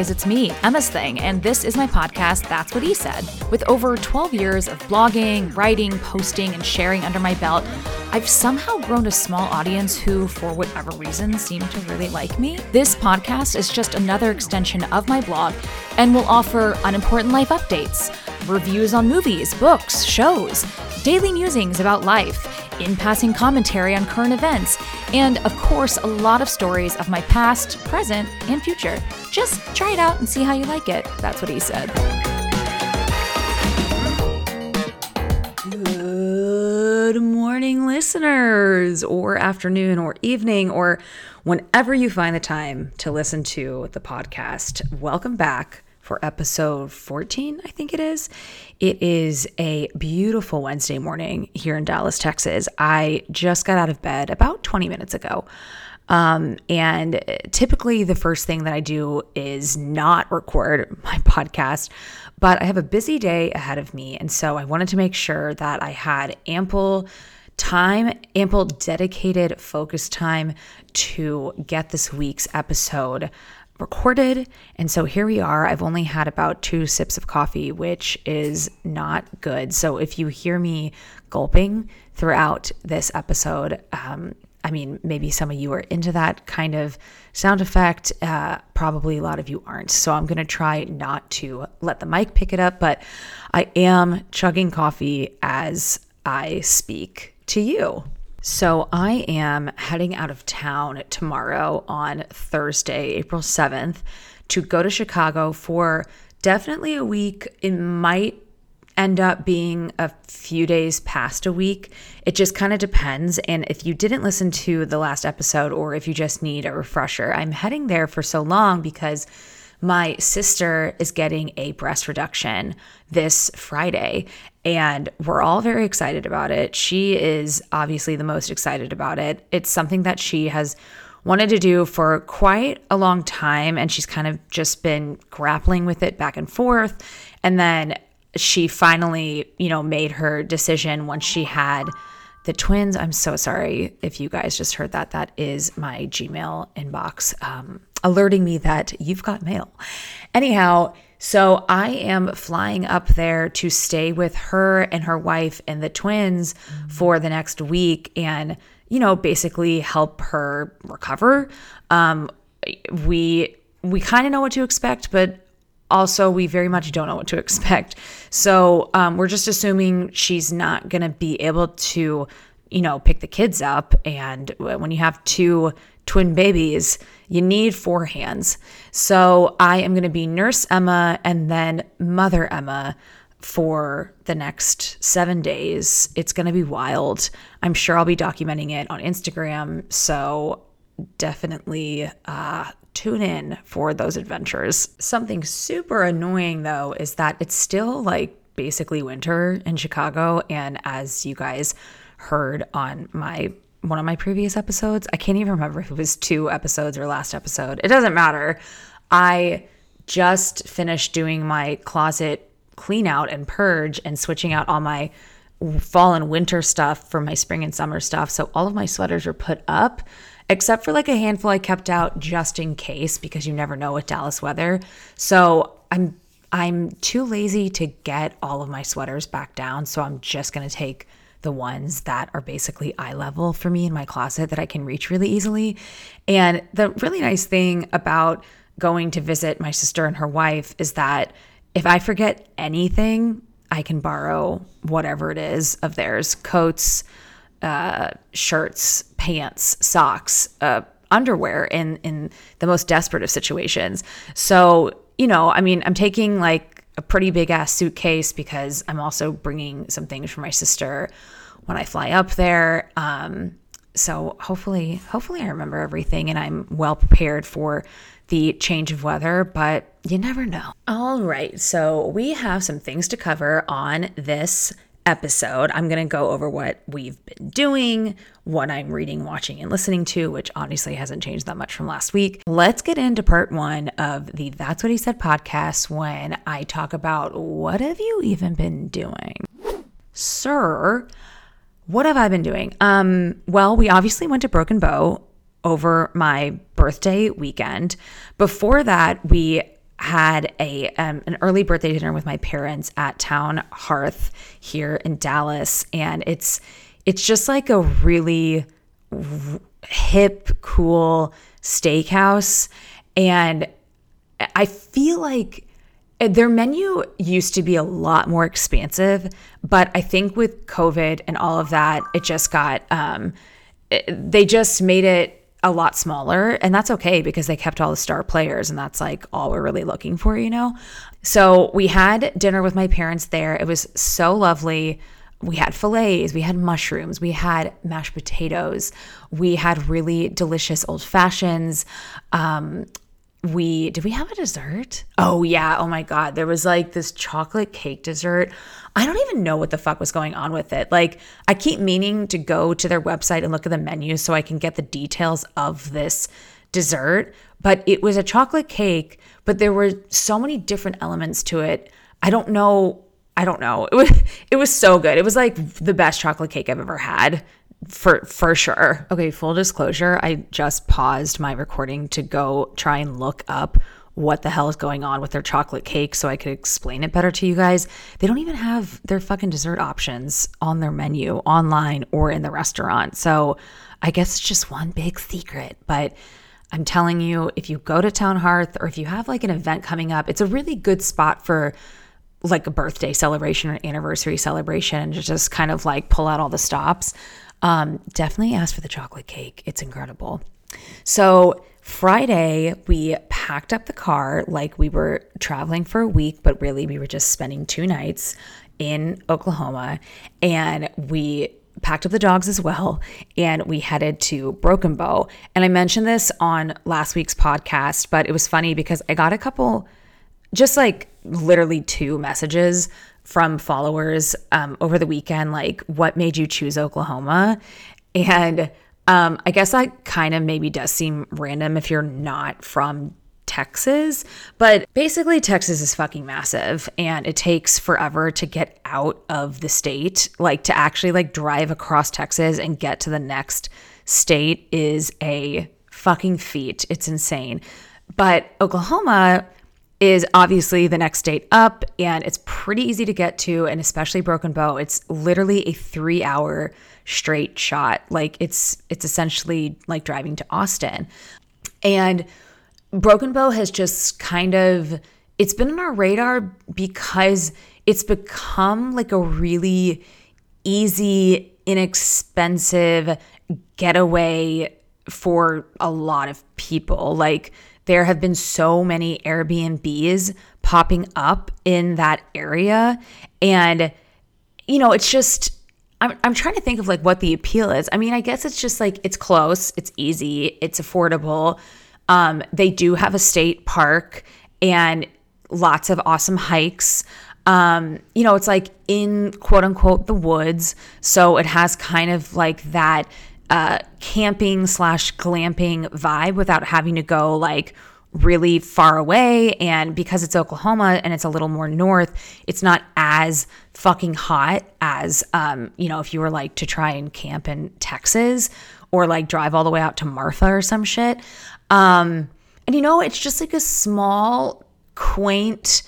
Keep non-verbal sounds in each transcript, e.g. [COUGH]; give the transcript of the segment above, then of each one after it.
guys, it's me, Emma's Thing, and this is my podcast, That's What He Said. With over 12 years of blogging, writing, posting, and sharing under my belt, I've somehow grown a small audience who, for whatever reason, seem to really like me. This podcast is just another extension of my blog and will offer unimportant life updates, reviews on movies, books, shows, daily musings about life, in passing commentary on current events, and of course, a lot of stories of my past, present, and future. Just try it out and see how you like it. That's what he said. Good morning, listeners, or afternoon, or evening, or whenever you find the time to listen to the podcast. Welcome back for episode 14, I think it is. It is a beautiful Wednesday morning here in Dallas, Texas. I just got out of bed about 20 minutes ago. Um, and typically, the first thing that I do is not record my [LAUGHS] podcast, but I have a busy day ahead of me. And so I wanted to make sure that I had ample time, ample dedicated focus time to get this week's episode recorded. And so here we are. I've only had about two sips of coffee, which is not good. So if you hear me gulping throughout this episode, um, I mean, maybe some of you are into that kind of sound effect. Uh, probably a lot of you aren't. So I'm going to try not to let the mic pick it up, but I am chugging coffee as I speak to you. So I am heading out of town tomorrow on Thursday, April 7th, to go to Chicago for definitely a week. It might end up being a few days past a week. It just kind of depends. And if you didn't listen to the last episode or if you just need a refresher, I'm heading there for so long because my sister is getting a breast reduction this Friday, and we're all very excited about it. She is obviously the most excited about it. It's something that she has wanted to do for quite a long time, and she's kind of just been grappling with it back and forth. And then she finally, you know, made her decision once she had the twins. I'm so sorry if you guys just heard that. That is my Gmail inbox. Um, alerting me that you've got mail. Anyhow, so I am flying up there to stay with her and her wife and the twins for the next week and, you know, basically help her recover. Um, we we kind of know what to expect, but also we very much don't know what to [LAUGHS] expect. So um, we're just assuming she's not going to be able to, you know, pick the kids up. And when you have two twin babies, you need four hands. So I am going to be Nurse Emma and then Mother Emma for the next seven days. It's going to be wild. I'm sure I'll be documenting it on Instagram. So definitely uh, tune in for those adventures. Something super annoying though is that it's still like basically winter in Chicago. And as you guys heard on my one of my previous episodes. I can't even remember if it was two episodes or last episode. It doesn't matter. I just finished doing my closet clean out and purge and switching out all my fall and winter stuff for my spring and summer stuff. So all of my sweaters are put up except for like a handful I kept out just in case because you never know with Dallas weather. So I'm I'm too lazy to get all of my sweaters back down, so I'm just going to take the ones that are basically eye level for me in my closet that I can reach really easily. And the really nice thing about going to visit my sister and her wife is that if I forget anything, I can borrow whatever it is of theirs coats, uh, shirts, pants, socks, uh, underwear in, in the most desperate of situations. So, you know, I mean, I'm taking like a pretty big ass suitcase because I'm also bringing some things for my sister when I fly up there. Um, so hopefully, hopefully I remember everything and I'm well prepared for the change of weather, but you never know. All right, so we have some things to cover on this episode, I'm going to go over what we've been doing, what I'm reading, watching, and listening to, which obviously hasn't changed that much from last week. Let's get into part one of the That's What He Said podcast when I talk about what have you even been doing? Sir, what have I been doing? Um, well, we obviously went to Broken Bow over my birthday weekend. Before that, we had a um, an early birthday dinner with my parents at Town Hearth here in Dallas, and it's it's just like a really hip, cool steakhouse, and I feel like their menu used to be a lot more expansive, but I think with COVID and all of that, it just got um, it, they just made it a lot smaller and that's okay because they kept all the star players and that's like all we're really looking for you know? So we had dinner with my parents there. It was so lovely. We had fillets we had mushrooms we had mashed potatoes we had really delicious old fashions. Um, we did we have a dessert? Oh yeah, oh my god, there was like this chocolate cake dessert. I don't even know what the fuck was going on with it. Like I keep meaning to go to their website and look at the menu so I can get the details of this dessert, but it was a chocolate cake, but there were so many different elements to it. I don't know I don't know. It was it was so good. It was like the best chocolate cake I've ever had for for sure. Okay, full disclosure, I just paused my recording to go try and look up what the hell is going on with their chocolate cake so I could explain it better to you guys. They don't even have their fucking dessert options on their menu online or in the restaurant. So, I guess it's just one big secret, but I'm telling you, if you go to Town Hearth or if you have like an event coming up, it's a really good spot for like a birthday celebration or anniversary celebration to just kind of like pull out all the stops. Um, definitely ask for the chocolate cake. It's incredible. So, Friday, we packed up the car like we were traveling for a week, but really we were just spending two nights in Oklahoma. And we packed up the dogs as well and we headed to Broken Bow. And I mentioned this on last week's podcast, but it was funny because I got a couple, just like literally two messages from followers um, over the weekend, like, what made you choose Oklahoma? And um, I guess that kind of maybe does seem random if you're not from Texas, but basically Texas is fucking massive and it takes forever to get out of the state. Like to actually like drive across Texas and get to the next state is a fucking feat. It's insane. But Oklahoma is obviously the next state up and it's pretty easy to get to and especially broken bow it's literally a three hour straight shot. Like it's it's essentially like driving to austin. And broken bow has just kind of it's been on our radar because it's become like a really easy inexpensive getaway for a lot of people. Like there have been so many Airbnbs popping up in that area. And, you know, it's just, I'm, I'm trying to think of like what the appeal is. I mean, I guess it's just like it's close, it's easy, it's affordable. Um, they do have a state park and lots of awesome hikes. Um, you know, it's like in quote unquote the woods. So it has kind of like that uh, camping slash glamping vibe without having to go like really far away. And because it's Oklahoma and it's a little more north, it's not as fucking hot as, um, you know, if you were like to try and camp in Texas or like drive all the way out to Marfa or some shit. Um, and you know, it's just like a small, quaint,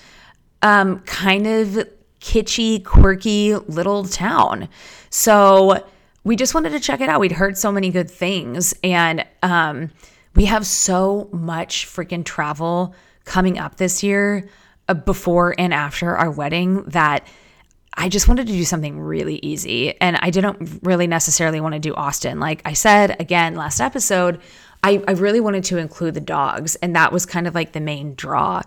um, kind of kitschy, quirky little town. So, we just wanted to check it out. We'd heard so many good things. And um, we have so much freaking travel coming up this year uh, before and after our wedding that I just wanted to do something really easy. And I didn't really necessarily want to do Austin. Like I said again last episode, I, I really wanted to include the dogs. And that was kind of like the main draw.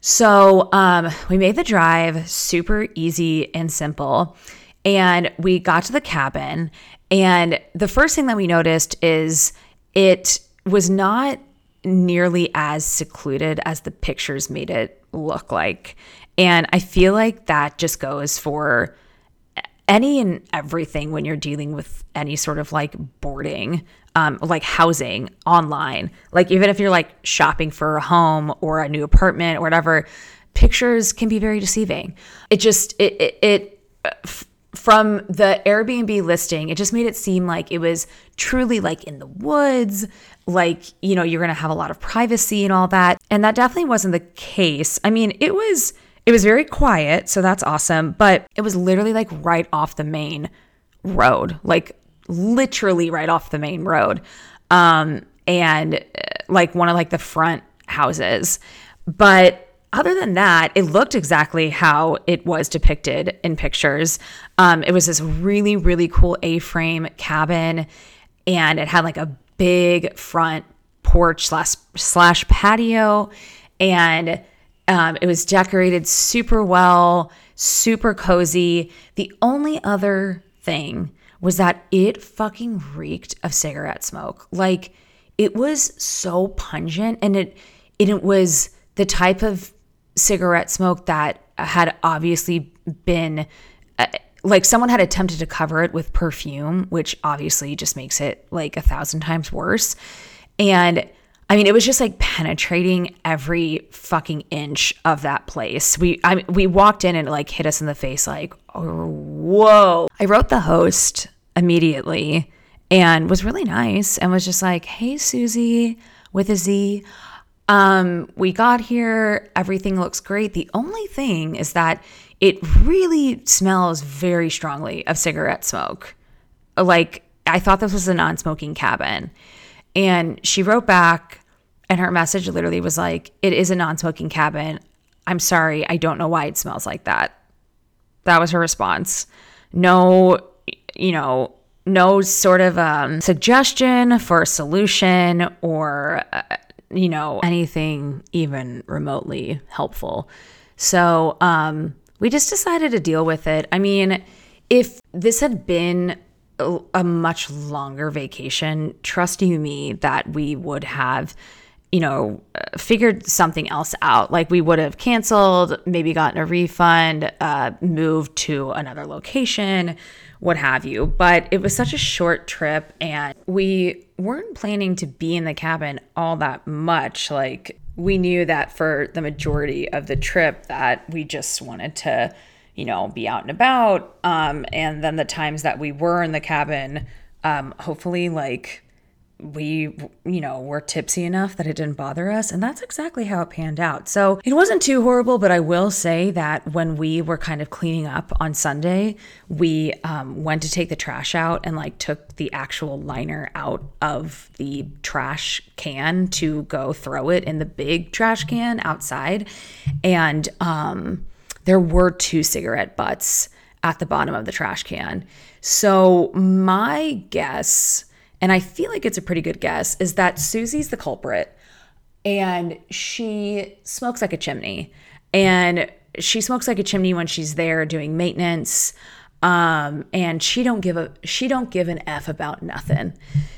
So um, we made the drive super easy and simple. And we got to the cabin, and the first thing that we noticed is it was not nearly as secluded as the pictures made it look like. And I feel like that just goes for any and everything when you're dealing with any sort of like boarding, um, like housing online. Like, even if you're like shopping for a home or a new apartment or whatever, pictures can be very deceiving. It just, it, it, it from the Airbnb listing, it just made it seem like it was truly like in the woods, like, you know, you're going to have a lot of privacy and all that. And that definitely wasn't the case. I mean, it was it was very quiet, so that's awesome, but it was literally like right off the main road, like literally right off the main road. Um and uh, like one of like the front houses. But other than that, it looked exactly how it was depicted in pictures. Um, it was this really, really cool A frame cabin, and it had like a big front porch slash, slash patio, and um, it was decorated super well, super cozy. The only other thing was that it fucking reeked of cigarette smoke. Like it was so pungent, and it it was the type of cigarette smoke that had obviously been uh, like someone had attempted to cover it with perfume, which obviously just makes it like a thousand times worse. And I mean, it was just like penetrating every fucking inch of that place. We I we walked in and it like hit us in the face, like, whoa. I wrote the host immediately and was really nice and was just like, hey, Susie, with a Z. Um, we got here, everything looks great. The only thing is that it really smells very strongly of cigarette smoke. Like, I thought this was a non smoking cabin. And she wrote back, and her message literally was like, It is a non smoking cabin. I'm sorry. I don't know why it smells like that. That was her response. No, you know, no sort of um, suggestion for a solution or uh, you know, anything even remotely helpful. So um, we just decided to deal with it. I mean, if this had been a, much longer vacation, trust you me that we would have you know, figured something else out. Like we would have canceled, maybe gotten a refund, uh, moved to another location, what have you. But it was such a short trip and we weren't planning to be in the cabin all that much. Like we knew that for the majority of the trip that we just wanted to, you know, be out and about. Um, and then the times that we were in the cabin, um, hopefully like we, you know, were tipsy enough that it didn't bother us. And that's exactly how it panned out. So it wasn't too horrible, but I will say that when we were kind of cleaning up on Sunday, we um, went to take the trash out and like took the actual liner out of the trash can to go throw it in the big trash can outside. And um, there were two cigarette butts at the bottom of the trash can. So my guess and I feel like it's a pretty good guess, is that Susie's the culprit and she smokes like a chimney. And she smokes like a chimney when she's there doing maintenance. Um, and she don't give a she don't give an F about nothing.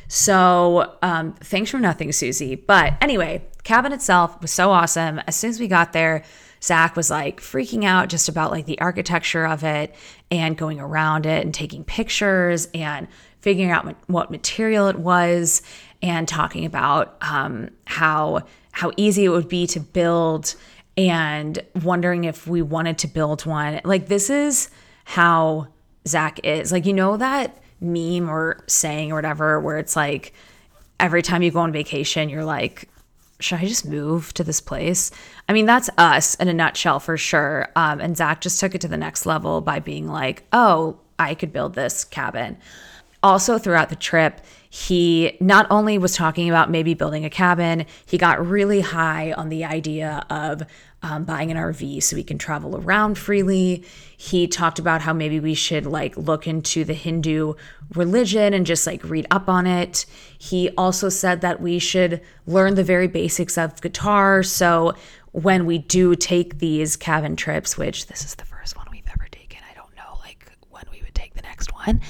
So um, thanks for nothing, Susie. But anyway, cabin itself was so awesome. As soon as we got there, Zach was like freaking out just about like the architecture of it and going around it and taking pictures and figuring out what material it was and talking about um, how how easy it would be to build and wondering if we wanted to build one. Like this is how Zach is. Like you know that meme or saying or whatever where it's like every time you go on vacation you're like should I just move to this place? I mean, that's us in a nutshell for sure. Um, and Zach just took it to the next level by being like, oh, I could build this cabin also throughout the trip, he not only was talking about maybe building a cabin, he got really high on the idea of um, buying an RV so we can travel around freely. He talked about how maybe we should like look into the Hindu religion and just like read up on it. He also said that we should learn the very basics of guitar. So when we do take these cabin trips, which this is the first one we've ever taken, I don't know like when we would take the next one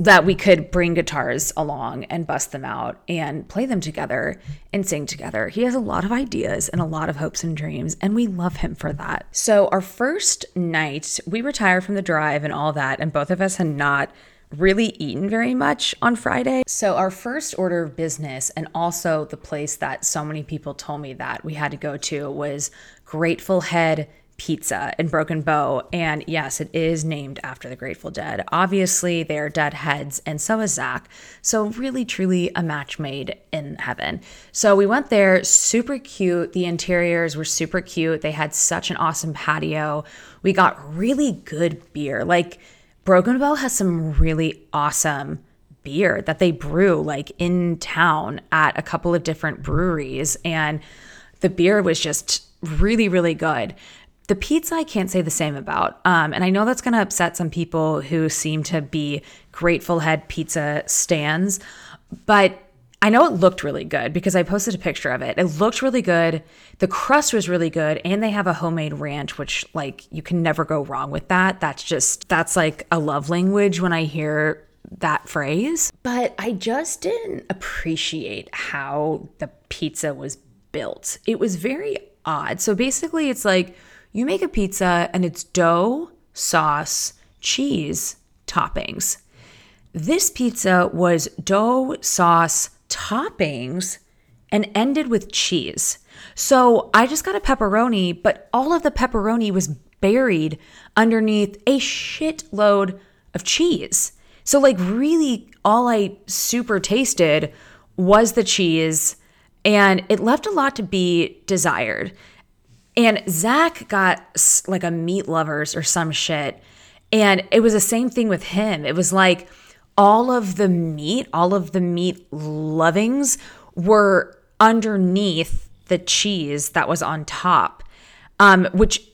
that we could bring guitars along and bust them out and play them together and sing together. He has a lot of ideas and a lot of hopes and dreams, and we love him for that. So, our first night, we retired from the drive and all that, and both of us had not really eaten very much on Friday. So, our first order of business, and also the place that so many people told me that we had to go to, was Grateful Head Pizza in Broken Bow. And yes, it is named after the Grateful Dead. Obviously, they are dead heads, and so is Zach. So, really, truly a match made in heaven. So, we went there, super cute. The interiors were super cute. They had such an awesome patio. We got really good beer. Like, Broken Bow has some really awesome beer that they brew like in town at a couple of different breweries. And the beer was just really, really good. The pizza, I can't say the same about. Um, and I know that's going to upset some people who seem to be Grateful Head pizza stands, but I know it looked really good because I posted a picture of it. It looked really good. The crust was really good. And they have a homemade ranch, which, like, you can never go wrong with that. That's just, that's like a love language when I hear that phrase. But I just didn't appreciate how the pizza was built. It was very odd. So basically, it's like, you make a pizza and it's dough, sauce, cheese, toppings. This pizza was dough, sauce, toppings, and ended with cheese. So I just got a pepperoni, but all of the pepperoni was buried underneath a shitload of cheese. So, like, really, all I super tasted was the cheese, and it left a lot to be desired. And Zach got like a meat lovers or some shit. And it was the same thing with him. It was like all of the meat, all of the meat lovings were underneath the cheese that was on top, um, which,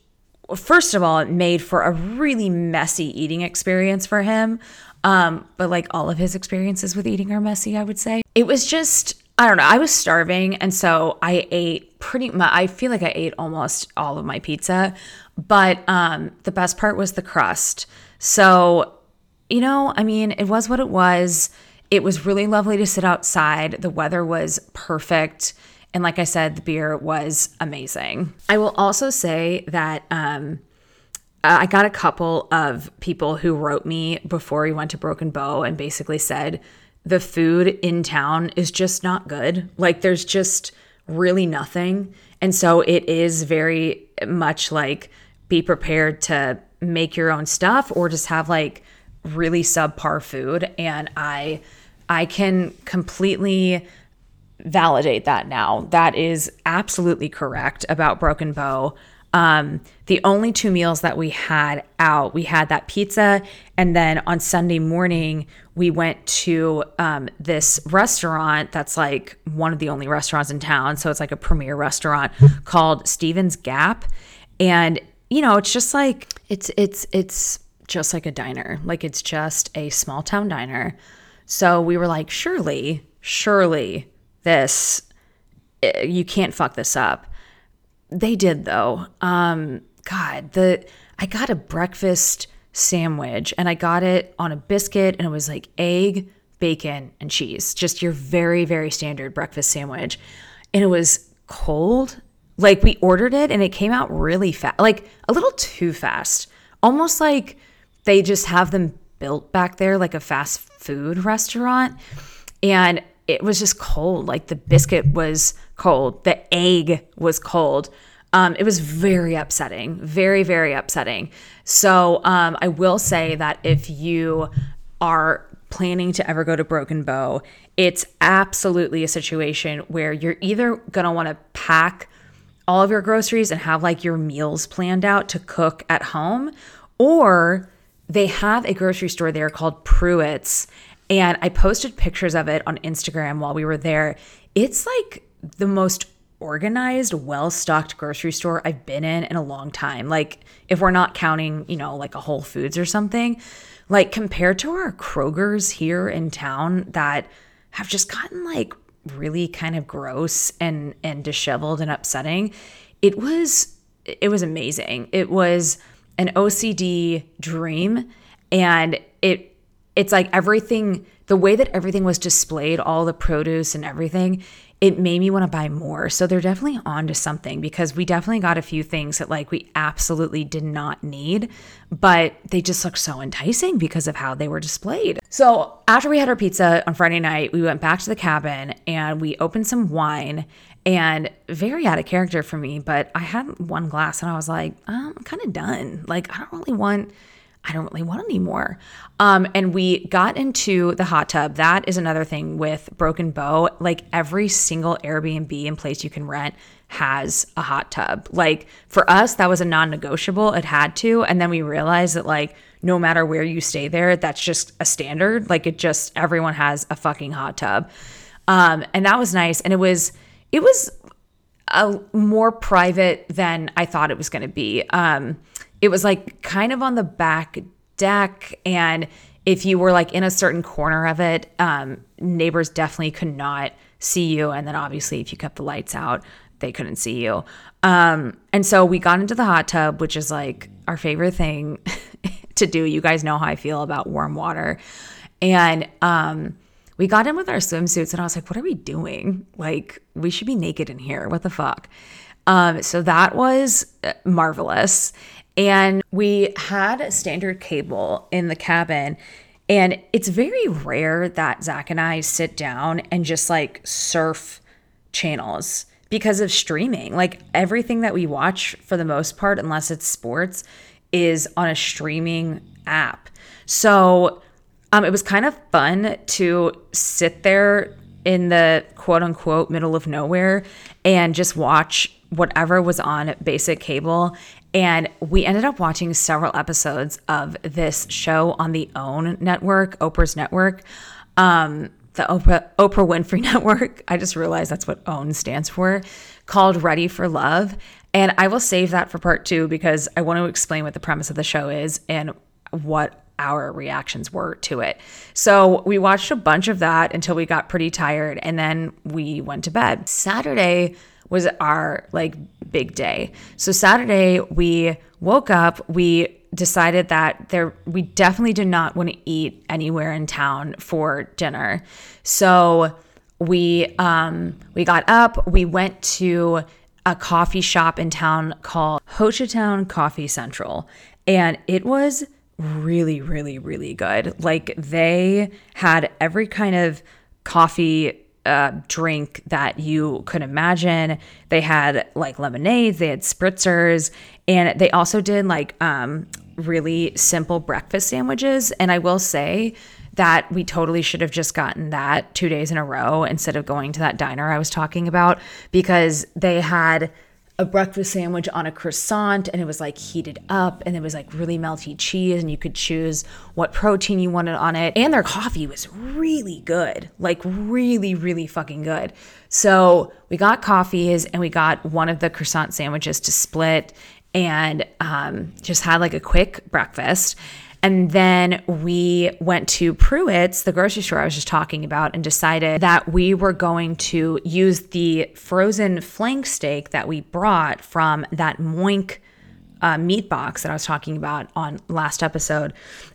first of all, it made for a really messy eating experience for him. Um, but like all of his experiences with eating are messy, I would say. It was just I don't know. I was starving. And so I ate pretty much, I feel like I ate almost all of my pizza. But um, the best part was the crust. So, you know, I mean, it was what it was. It was really lovely to sit outside. The weather was perfect. And like I said, the beer was amazing. I will also say that um, I got a couple of people who wrote me before we went to Broken Bow and basically said, the food in town is just not good. Like there's just really nothing. And so it is very much like be prepared to make your own stuff or just have like really subpar food and I I can completely validate that now. That is absolutely correct about Broken Bow. Um, the only two meals that we had out, we had that pizza, and then on Sunday morning we went to um, this restaurant that's like one of the only restaurants in town. So it's like a premier restaurant [LAUGHS] called Stevens Gap, and you know it's just like it's it's it's just like a diner, like it's just a small town diner. So we were like, surely, surely this eh, you can't fuck this up. They did though. Um, God, the I got a breakfast sandwich and I got it on a biscuit and it was like egg, bacon, and cheese. Just your very, very standard breakfast sandwich. And it was cold. Like we ordered it and it came out really fast, like a little too fast. Almost like they just have them built back there like a fast food restaurant. And it was just cold. Like the biscuit was cold, the egg was cold. Um, it was very upsetting, very, very upsetting. So um, I will say that if you are planning to ever go to Broken Bow, it's absolutely a situation where you're either going to want to pack all of your groceries and have like your meals planned out to cook at home, or they have a grocery store there called Pruett's and I posted pictures of it on Instagram while we were there. It's like the most organized, well stocked grocery store I've been in in a long time. Like, if we're not counting, you know, like a Whole Foods or something, like compared to our Kroger's here in town that have just gotten like really kind of gross and and disheveled and upsetting, it was it was amazing. It was an OCD dream and it it's like everything, the way that everything was displayed, all the produce and everything, it made me want to buy more. So they're definitely on to something because we definitely got a few things that like we absolutely did not need, but they just looked so enticing because of how they were displayed. So after we had our pizza on Friday night, we went back to the cabin and we opened some wine and very out of character for me. But I had one glass and I was like, um, I'm kind of done. Like, I don't really want. I don't really want any more. Um, and we got into the hot tub. That is another thing with Broken Bow. Like every single Airbnb and place you can rent has a hot tub. Like for us, that was a non negotiable. It had to. And then we realized that, like, no matter where you stay there, that's just a standard. Like it just, everyone has a fucking hot tub. Um, and that was nice. And it was, it was a more private than I thought it was going to be. Um, it was like kind of on the back deck and if you were like in a certain corner of it um, neighbors definitely could not see you and then obviously if you kept the lights out they couldn't see you. Um, and so we got into the hot tub which is like our favorite thing [LAUGHS] to do. You guys know how i feel about warm water. And um, we got in with our swimsuits and i was like what are we doing? Like we should be naked in here. What the fuck? Um, so that was uh, marvelous and we had standard cable in the cabin. And it's very rare that Zach and I sit down and just like surf channels because of streaming. Like everything that we watch, for the most part, unless it's sports, is on a streaming app. So um, it was kind of fun to sit there in the quote unquote middle of nowhere and just watch whatever was on basic cable and we ended up watching several episodes of this show on the OWN network, Oprah's network, um, the Oprah, Oprah Winfrey [LAUGHS] Network. I just realized that's what OWN stands for, called Ready for Love. And I will save that for part two because I want to explain what the premise of the show is and what our reactions were to it. So we watched a bunch of that until we got pretty tired and then we went to bed. Saturday, was our like big day. So Saturday we woke up, we decided that there we definitely did not want to eat anywhere in town for dinner. So we um we got up, we went to a coffee shop in town called Hochatown Coffee Central and it was really really really good. Like they had every kind of coffee uh, drink that you could imagine. They had like lemonades, they had spritzers, and they also did like um, really simple breakfast sandwiches. And I will say that we totally should have just gotten that two days in a row instead of going to that diner I was talking about because they had a breakfast sandwich on a croissant and it was like heated up and it was like really melty cheese and you could choose what protein you wanted on it and their coffee was really good like really really fucking good. So we got coffees and we got one of the croissant sandwiches to split and um, just had like a quick breakfast and then we went to Pruett's, the grocery store I was just talking about, and decided that we were going to use the frozen flank steak that we brought from that Moink uh, meat box that I was talking about on last episode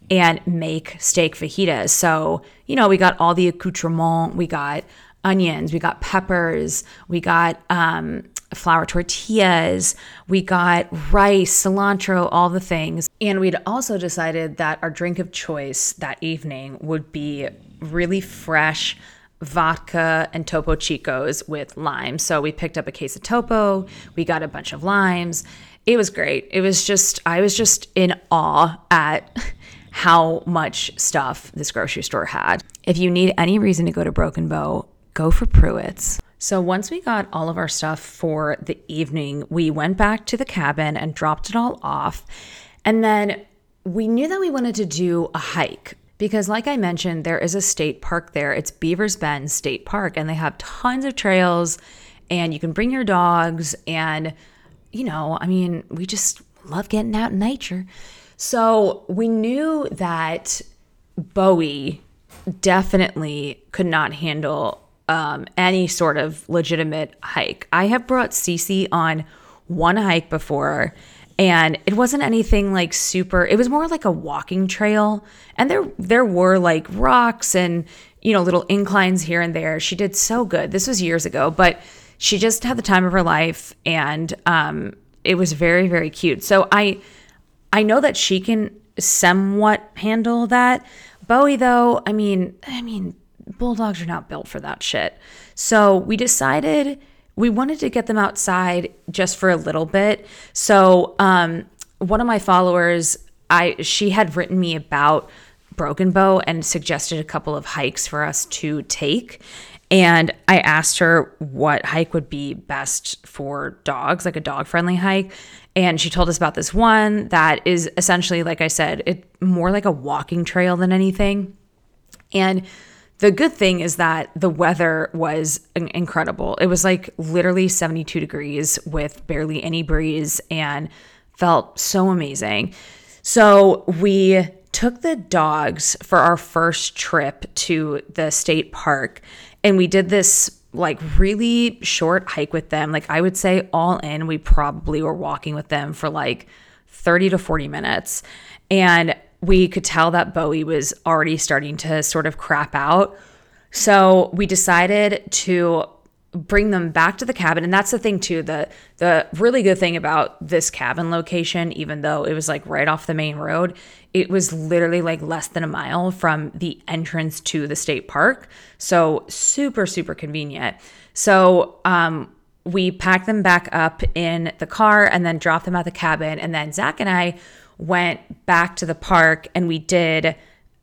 and make steak fajitas. So, you know, we got all the accoutrement, we got onions, we got peppers, we got um, flour tortillas, we got rice, cilantro, all the things. And we'd also decided that our drink of choice that evening would be really fresh vodka and Topo Chicos with lime. So we picked up a case of Topo, we got a bunch of limes. It was great. It was just, I was just in awe at [LAUGHS] how much stuff this grocery store had. If you need any reason to go to Broken Bow, go for Pruett's. So once we got all of our stuff for the evening, we went back to the cabin and dropped it all off. And then we knew that we wanted to do a hike because, like I mentioned, there is a state park there. It's Beavers Bend State Park, and they have tons of trails, and you can bring your dogs. And, you know, I mean, we just love getting out in nature. So we knew that Bowie definitely could not handle um, any sort of legitimate hike. I have brought Cece on one hike before, and it wasn't anything like super. It was more like a walking trail, and there there were like rocks and you know little inclines here and there. She did so good. This was years ago, but she just had the time of her life, and um, it was very very cute. So I I know that she can somewhat handle that. Bowie though, I mean, I mean bulldogs are not built for that shit. So we decided we wanted to get them outside just for a little bit. So, um, one of my followers, I she had written me about Broken Bow and suggested a couple of hikes for us to take. And I asked her what hike would be best for dogs, like a dog friendly hike. And she told us about this one that is essentially, like I said, it more like a walking trail than anything. And the good thing is that the weather was incredible. It was like literally 72 degrees with barely any breeze and felt so amazing. So we took the dogs for our first trip to the state park and we did this like really short hike with them. Like I would say all in, we probably were walking with them for like 30 to 40 minutes. And we could tell that Bowie was already starting to sort of crap out. So we decided to bring them back to the cabin. And that's the thing too the the really good thing about this cabin location even though it was like right off the main road it was literally like less than a mile from the entrance to the state park. So super super convenient. So um we packed them back up in the car and then dropped them at the cabin. And then zach and i went back to the park and we did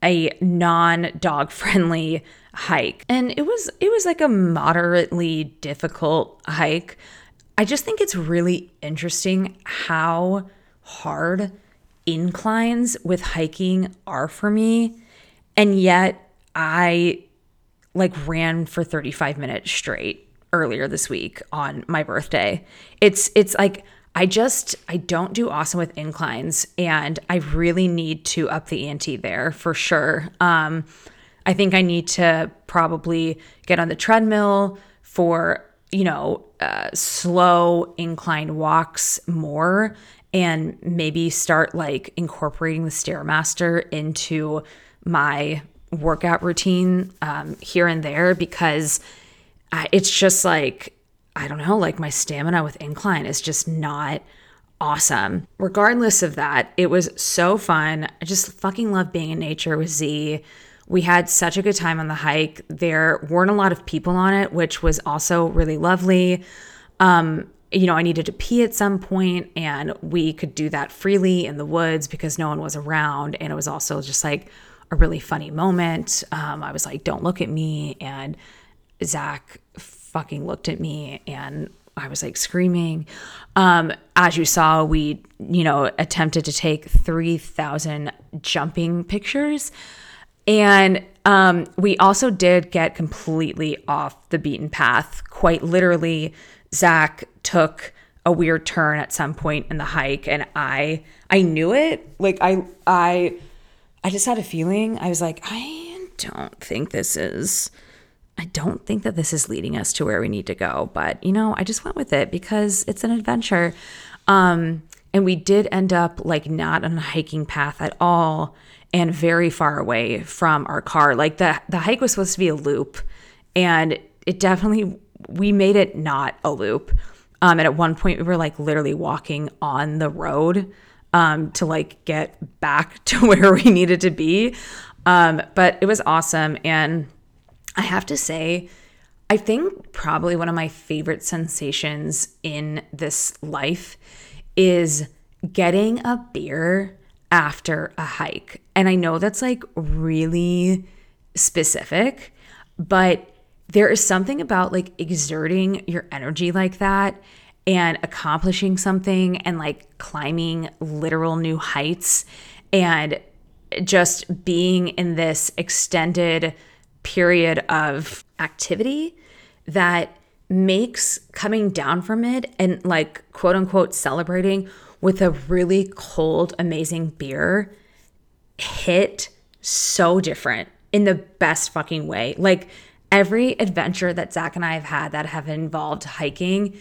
a non dog friendly hike. And it was it was like a moderately difficult hike. I just think it's really interesting how hard inclines with hiking are for me. And yet I like ran for 35 minutes straight earlier this week on my birthday. It's it's like I just I don't do awesome with inclines and I really need to up the ante there for sure. Um I think I need to probably get on the treadmill for, you know, uh, slow incline walks more and maybe start like incorporating the Stairmaster into my workout routine um, here and there because it's just like I don't know, like my stamina with incline is just not awesome. Regardless of that, it was so fun. I just fucking love being in nature with Z. We had such a good time on the hike. There weren't a lot of people on it, which was also really lovely. Um, you know, I needed to pee at some point and we could do that freely in the woods because no one was around. And it was also just like a really funny moment. Um, I was like, don't look at me. And Zach fucking looked at me and I was like screaming. Um, as you saw, we, you know, attempted to take 3,000 jumping pictures. And um, we also did get completely off the beaten path. Quite literally, Zach took a weird turn at some point in the hike and I I knew it. Like I I I just had a feeling. I was like, I don't think this is I don't think that this is leading us to where we need to go, but you know, I just went with it because it's an adventure. Um, and we did end up like not on a hiking path at all and very far away from our car. Like the the hike was supposed to be a loop and it definitely we made it not a loop. Um, and at one point we were like literally walking on the road um, to like get back [LAUGHS] to where we needed to be. Um, but it was awesome and I have to say, I think probably one of my favorite sensations in this life is getting a beer after a hike. And I know that's like really specific, but there is something about like exerting your energy like that and accomplishing something and like climbing literal new heights and just being in this extended period of activity that makes coming down from it and like quote unquote celebrating with a really cold, amazing beer hit so different in the best fucking way. Like every adventure that Zach and I have had that have involved hiking,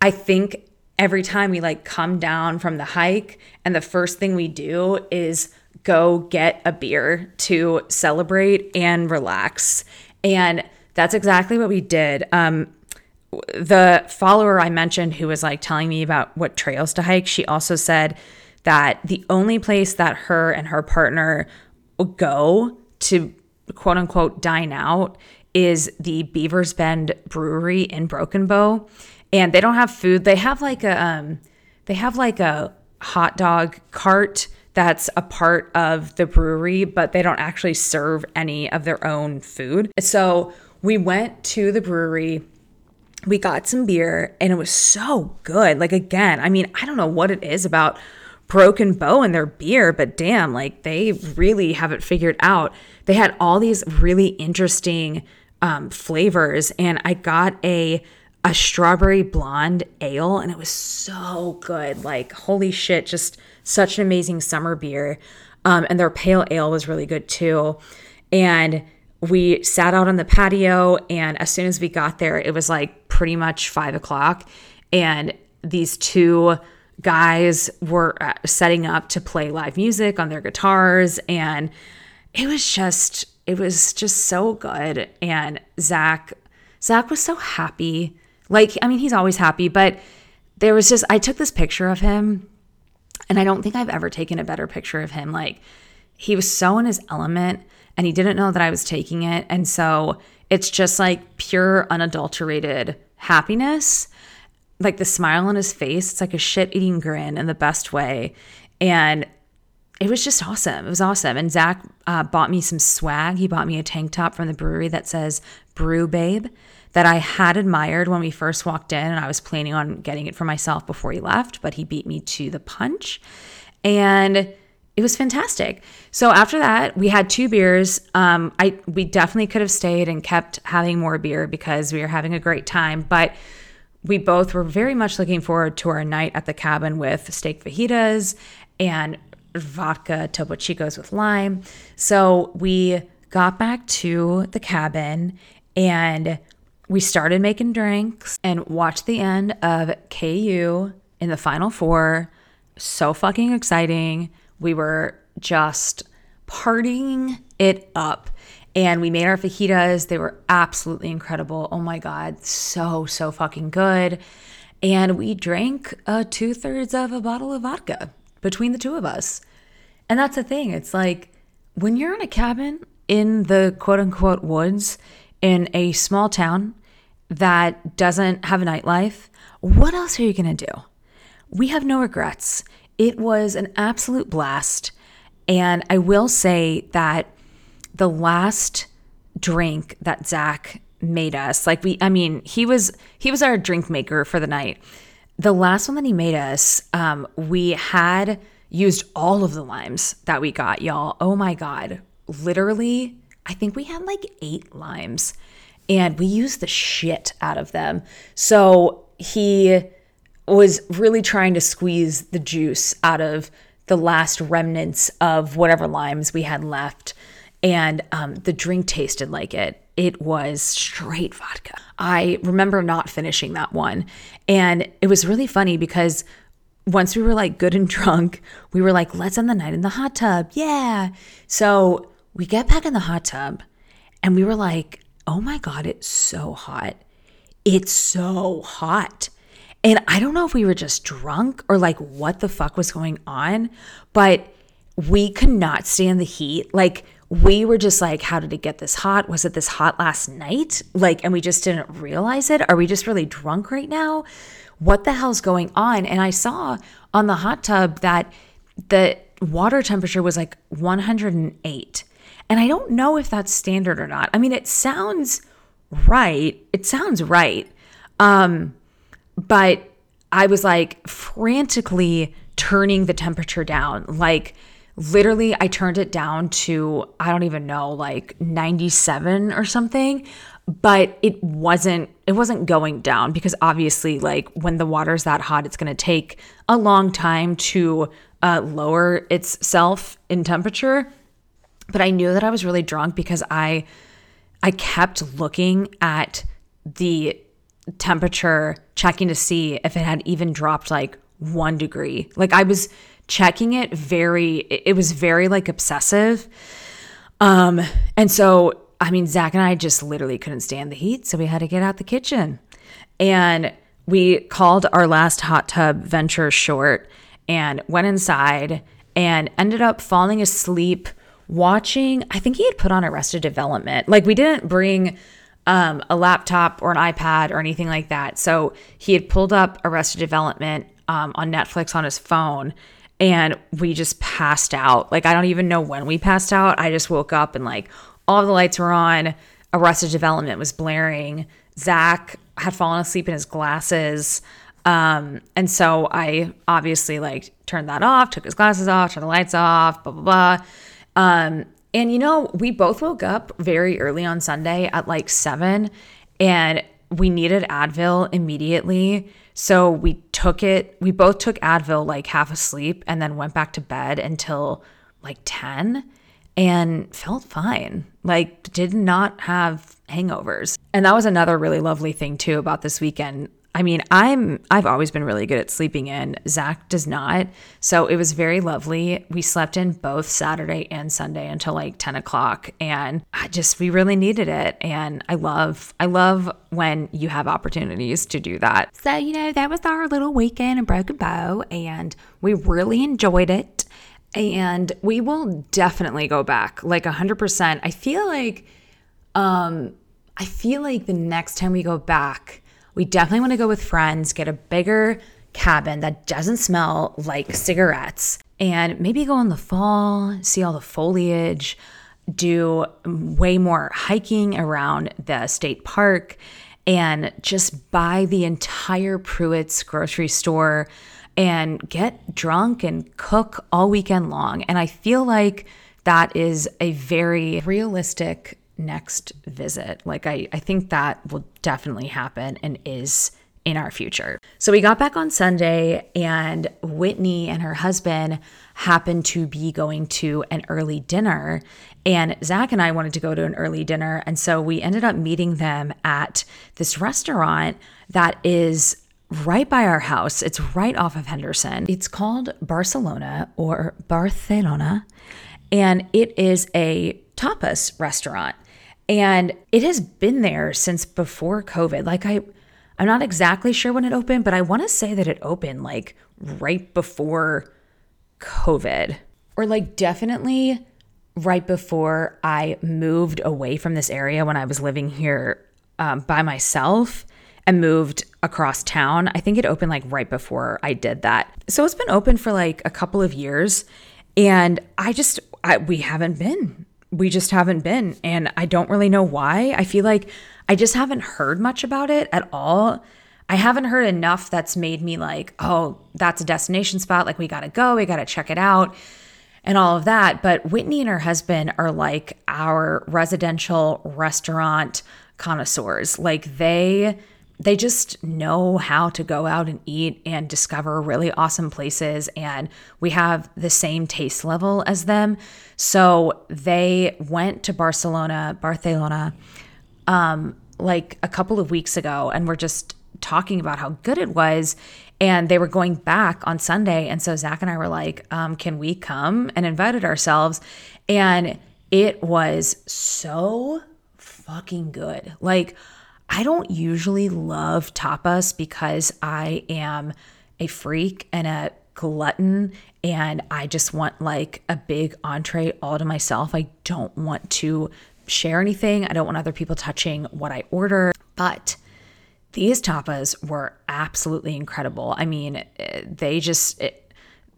I think every time we like come down from the hike and the first thing we do is go get a beer to celebrate and relax. And that's exactly what we did. Um, the follower I mentioned who was like telling me about what trails to hike, she also said that the only place that her and her partner go to quote unquote dine out is the Beavers Bend Brewery in Broken Bow, and they don't have food. They have like a um, they have like a hot dog cart that's a part of the brewery, but they don't actually serve any of their own food. So we went to the brewery we got some beer and it was so good. Like, again, I mean, I don't know what it is about Broken Bow and their beer, but damn, like they really have it figured out. They had all these really interesting um, flavors, and I got a a strawberry blonde ale, and it was so good. Like, holy shit, just such an amazing summer beer. Um, and their pale ale was really good too. And we sat out on the patio and as soon as we got there it was like pretty much five o'clock and these two guys were uh, setting up to play live music on their guitars and it was just it was just so good and zach zach was so happy like i mean he's always happy but there was just i took this picture of him and i don't think i've ever taken a better picture of him like he was so in his element and he didn't know that I was taking it. And so it's just like pure, unadulterated happiness. Like the smile on his face, it's like a shit eating grin in the best way. And it was just awesome. It was awesome. And Zach uh, bought me some swag. He bought me a tank top from the brewery that says Brew Babe that I had admired when we first walked in. And I was planning on getting it for myself before he left, but he beat me to the punch. And it was fantastic. So after that, we had two beers. Um, I we definitely could have stayed and kept having more beer because we were having a great time, but we both were very much looking forward to our night at the cabin with steak fajitas and vodka topo chicos with lime. So we got back to the cabin and we started making drinks and watched the end of KU in the final four. So fucking exciting. We were just partying it up. And we made our fajitas. They were absolutely incredible. Oh my God, so, so fucking good. And we drank uh, two thirds of a bottle of vodka between the two of us. And that's the thing. It's like when you're in a cabin in the quote unquote woods in a small town that doesn't have a nightlife, what else are you going to do? We have no regrets. It was an absolute blast. And I will say that the last drink that Zach made us, like we, I mean, he was he was our drink maker for the night. The last one that he made us, um, we had used all of the limes that we got, y'all. Oh my god, literally, I think we had like eight limes, and we used the shit out of them. So he was really trying to squeeze the juice out of the last remnants of whatever limes we had left. And um, the drink tasted like it. It was straight vodka. I remember not finishing that one. And it was really funny because once we were like good and [LAUGHS] drunk, we were like, let's end the night in the hot tub. Yeah. So we get back in the hot tub and we were like, oh my God, it's so hot. It's so hot. And I don't know if we were just drunk or like what the fuck was going on, but we could not stand the heat. Like, we were just like, how did it get this hot? Was it this hot last night? Like, and we just didn't realize it? Are we just really drunk right now? What the hell's going on? And I saw on the hot tub that the water temperature was like 108. And I don't know if that's standard or not. I mean, it sounds right. It sounds right. Um, but I was like frantically turning the temperature down. Like literally I turned it down to I don't even know like 97 or something, but it wasn't it wasn't going down because obviously like when the water's that hot it's going to take a long time to uh, lower itself in temperature. But I knew that I was really drunk because I I kept looking at the temperature, checking to see if it had even dropped like one degree. Like I was checking it very, it was very like obsessive. Um, and so, I mean, Zach and I just literally couldn't stand the heat. So we had to get out the kitchen and we called our last hot tub venture short and went inside and ended up falling asleep watching. I think he had put on Arrested Development. Like we didn't bring um, a laptop or an iPad or anything like that. So he had pulled up Arrested Development um, on Netflix on his phone and we just passed out. Like, I don't even know when we passed out. I just woke up and like all the lights were on. Arrested Development was blaring. Zach had fallen asleep in his glasses. Um, and so I obviously like turned that off, took his glasses off, turned the lights off, blah, blah, blah. Um, and you know, we both woke up very early on Sunday at like seven and we needed Advil immediately. So we took it, we both took Advil like half asleep and then went back to bed until like 10 and felt fine. Like, did not have hangovers. And that was another really lovely thing too about this weekend. I mean, I'm I've always been really good at sleeping in. Zach does not. So it was very lovely. We slept in both Saturday and Sunday until like 10 o'clock. And I just we really needed it. And I love I love when you have opportunities to do that. So, you know, that was our little weekend in Broken Bow, and we really enjoyed it. And we will definitely go back like 100%. I feel like um I feel like the next time we go back we definitely want to go with friends, get a bigger cabin that doesn't smell like cigarettes, and maybe go in the fall, see all the foliage, do way more hiking around the state park, and just buy the entire Pruett's grocery store and get drunk and cook all weekend long. And I feel like that is a very realistic next visit. Like, I, I think that will definitely happen and is in our future. So we got back on Sunday, and Whitney and her husband happened to be going to an early dinner. And Zach and I wanted to go to an early dinner. And so we ended up meeting them at this restaurant that is right by our house. It's right off of Henderson. It's called Barcelona or Barcelona, and it is a tapas restaurant. And it has been there since before COVID. Like I I'm not exactly sure when it opened, but I want to say that it opened like right before COVID or like definitely right before I moved away from this area when I was living here um, by myself and moved across town. I think it opened like right before I did that. So it's been open for like a couple of years and I just I, we haven't been we just haven't been. And I don't really know why. I feel like I just haven't heard much about it at all. I haven't heard enough that's made me like, oh, that's a destination spot. Like, we got to go, we got to check it out, and all of that. But Whitney and her husband are like our residential restaurant connoisseurs. Like, they they just know how to go out and eat and discover really awesome places. And we have the same taste level as them. So they went to Barcelona, Barcelona, um, like a couple of weeks ago, and we're just talking about how good it was. And they were going back on Sunday. And so Zach and I were like, um, can we come? And invited ourselves. And it was so fucking good. Like, I don't usually love tapas because I am a freak and a glutton and I just want like a big entree all to myself. I don't want to share anything. I don't want other people touching what I order. But these tapas were absolutely incredible. I mean, eh, they just eh,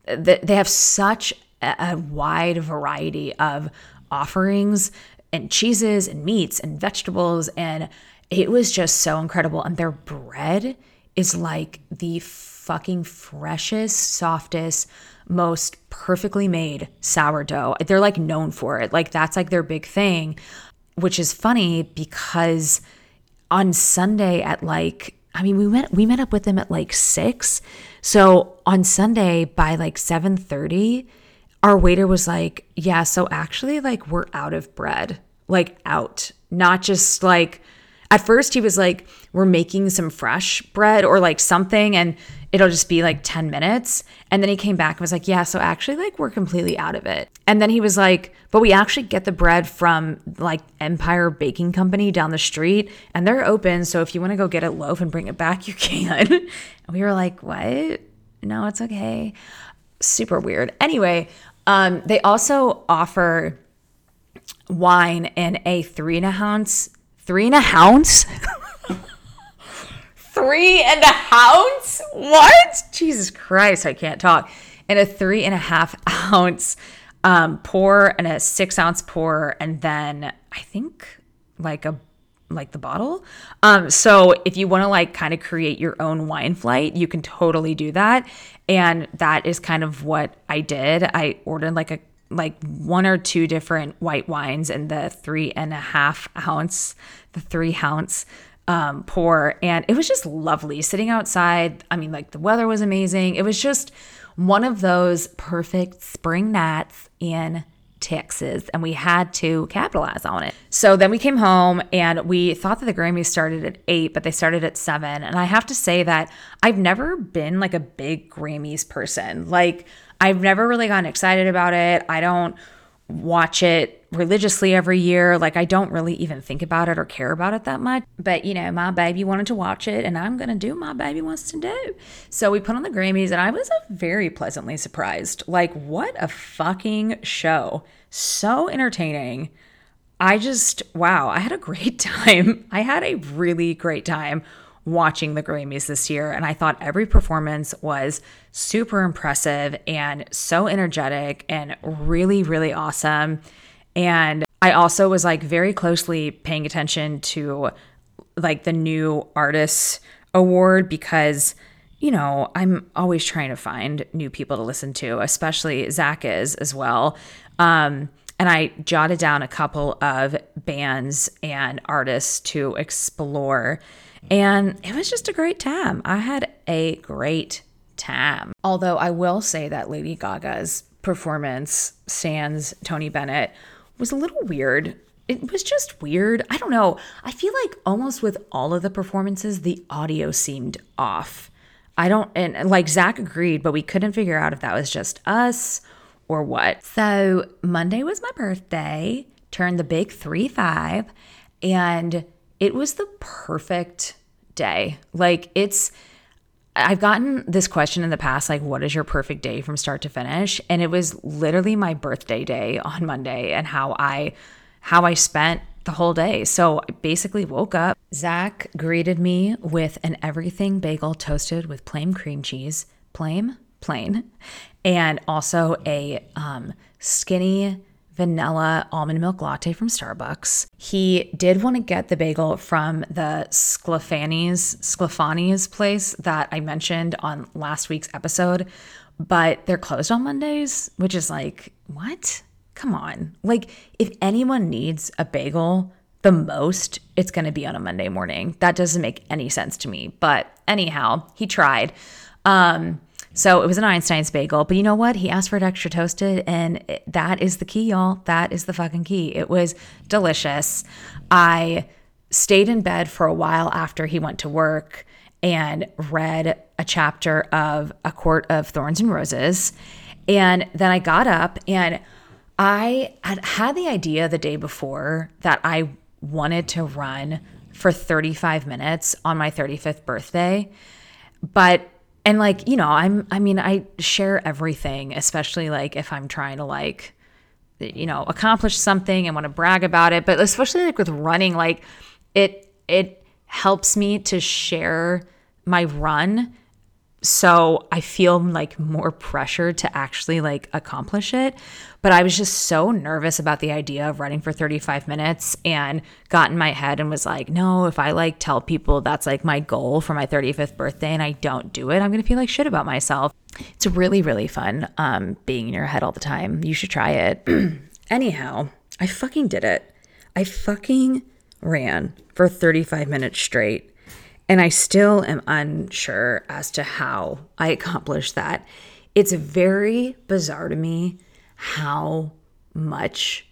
it, they have such a wide variety of offerings and cheeses and meats and vegetables and it was just so incredible. And their bread is like the fucking freshest, softest, most perfectly made sourdough. They're like known for it. Like that's like their big thing, which is funny because on Sunday at like I mean, we went we met up with them at like six. So on Sunday by like seven thirty, our waiter was like, "Yeah, so actually, like we're out of bread, like out, not just like at first, he was like, We're making some fresh bread or like something, and it'll just be like 10 minutes. And then he came back and was like, Yeah, so actually, like, we're completely out of it. And then he was like, But we actually get the bread from like Empire Baking Company down the street, and they're open. So if you want to go get a loaf and bring it back, [LAUGHS] you can. and we were like, What? No, it's okay. Super weird. Anyway, um, they also offer wine in a three and a ounce three and a ounce. [LAUGHS] three and a ounce? What? Jesus Christ, I can't talk. And a three and a half [LAUGHS] ounce um, pour and a six ounce pour, and then I think like a like the bottle. Um, so if you want to like kind of create your own wine flight, you can totally do that. And that is kind of what I did. I ordered like a like one or two different white wines in the three and a half ounce, the three ounce um, pour. And it was just lovely sitting outside. I mean, like the weather was amazing. It was just one of those perfect spring nights in Texas, and we had to capitalize on it. So then we came home and we thought that the Grammys started at eight, but they started at seven. And I have to say that I've never been like a big Grammys person. Like, I've never really gotten excited about it. I don't watch it religiously every year. Like, I don't really even think about it or care about it that much. But, you know, my baby wanted to watch it, and I'm going to do what my baby wants to do. So we put on the Grammys, and I was very pleasantly surprised. Like, what a fucking show! So entertaining. I just, wow, I had a great [LAUGHS] time. I had a really great time watching the Grammys this year. And I thought every performance was super impressive and so energetic and really, really awesome. And I also was like very closely paying attention to like the new artists award because you know, I'm always trying to find new people to listen to, especially Zach is as well. Um, and I jotted down a couple of bands and artists to explore. And it was just a great time. I had a great time. Although I will say that Lady Gaga's performance, sans Tony Bennett, was a little weird. It was just weird. I don't know. I feel like almost with all of the performances, the audio seemed off. I don't, and like Zach agreed, but we couldn't figure out if that was just us or what. So Monday was my birthday, turned the big 3 5, and it was the perfect day. Like it's I've gotten this question in the past like what is your perfect day from start to finish? And it was literally my birthday day on Monday and how I how I spent the whole day. So I basically woke up. Zach greeted me with an everything bagel toasted with plain cream cheese, plain, plain, and also a um, skinny vanilla almond milk latte from Starbucks. He did want to get the bagel from the Sclafani's Sclafani's place that I mentioned on last week's episode, but they're closed on Mondays, which is like, what? Come on. Like if anyone needs a bagel the most, it's going to be on a Monday morning. That doesn't make any sense to me. But anyhow, he tried. Um, so it was an Einstein's bagel, but you know what? He asked for it extra toasted, and that is the key, y'all. That is the fucking key. It was delicious. I stayed in bed for a while after he went to work and read a chapter of A Court of Thorns and Roses. And then I got up and I had had the idea the day before that I wanted to run for 35 minutes on my 35th birthday. But and like you know i'm i mean i share everything especially like if i'm trying to like you know accomplish something and want to brag about it. But especially like with running like it it helps me to share my run so I feel like more pressure to actually like accomplish it. But I was just so nervous about the idea of running for 35 minutes and got in my head and was like, no, if I like tell people that's like my goal for my 35th birthday and I don't do it, I'm to feel like shit about myself. It's really, really fun um, being in your head all the time. You should try it. [CLEARS THROAT] Anyhow, I fucking did it. I fucking ran for 35 minutes straight and I still am unsure as to how I accomplished that. It's very bizarre to me how much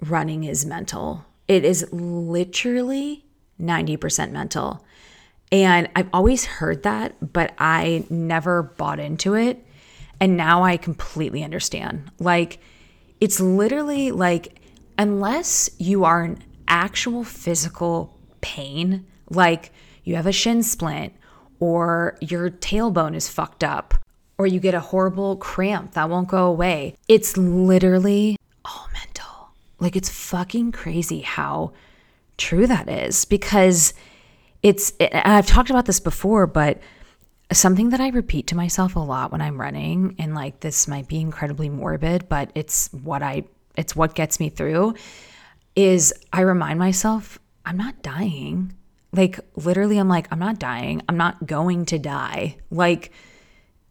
running is mental. It is literally 90% mental. And I've always heard that, but I never bought into it. And now I completely understand. Like, it's literally like, unless you are in actual physical pain, like you have a shin splint, or your tailbone is fucked up, or you get a horrible cramp that won't go away. It's literally all mental. Like it's fucking crazy how true that is because it's, I've talked about this before, but something that I repeat to myself a lot when I'm running, and like this might be incredibly morbid, but it's what I, it's what gets me through, is I remind myself I'm not dying. Like, literally, I'm like, I'm not dying. I'm not going to die. Like,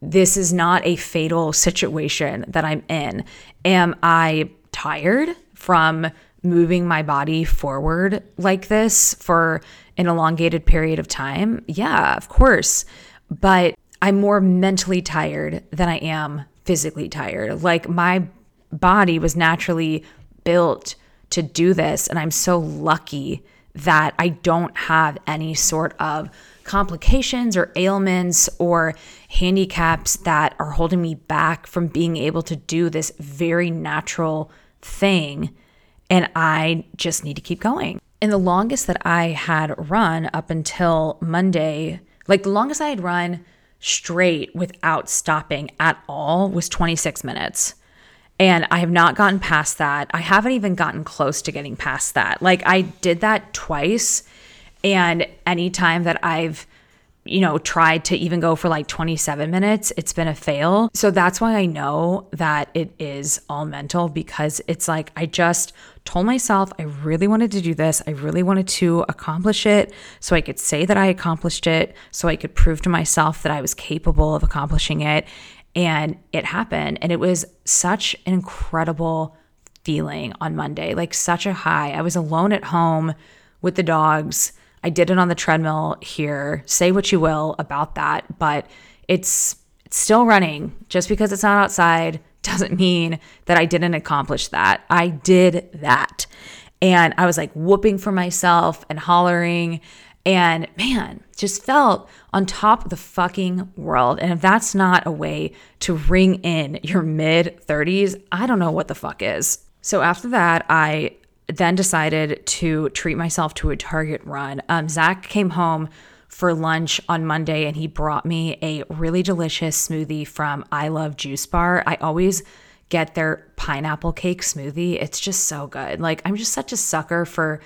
this is not a fatal situation that I'm in. Am I tired from moving my body forward like this for an elongated period of time? Yeah, of course. But I'm more mentally tired than I am physically tired. Like my body was naturally built to do this. And I'm so lucky that I don't have any sort of complications or ailments or handicaps that are holding me back from being able to do this very natural thing. And I just need to keep going. And the longest that I had run up until Monday, like the longest I had run straight without stopping at all was 26 minutes. And I have not gotten past that. I haven't even gotten close to getting past that. Like I did that twice. And anytime that I've, you know, tried to even go for like 27 minutes, it's been a fail. So that's why I know that it is all mental because it's like I just told myself I really wanted to do this. I really wanted to accomplish it so I could say that I accomplished it, so I could prove to myself that I was capable of accomplishing it. And it happened. And it was such an incredible feeling on Monday, like such a high. I was alone at home with the dogs. I did it on the treadmill here. Say what you will about that, but it's, still running. Just because it's not outside [LAUGHS] doesn't mean that I didn't accomplish that. I did that. And I was like whooping for myself and hollering and man, just felt on top of the fucking world. And if that's not a way to ring in your mid 30s, I don't know what the fuck is. So after that, I then decided to treat myself to a Target run. Um, Zach came home for lunch on Monday and he brought me a really delicious smoothie from I Love Juice Bar. I always get their pineapple cake smoothie. It's just so good. Like, I'm just such a sucker for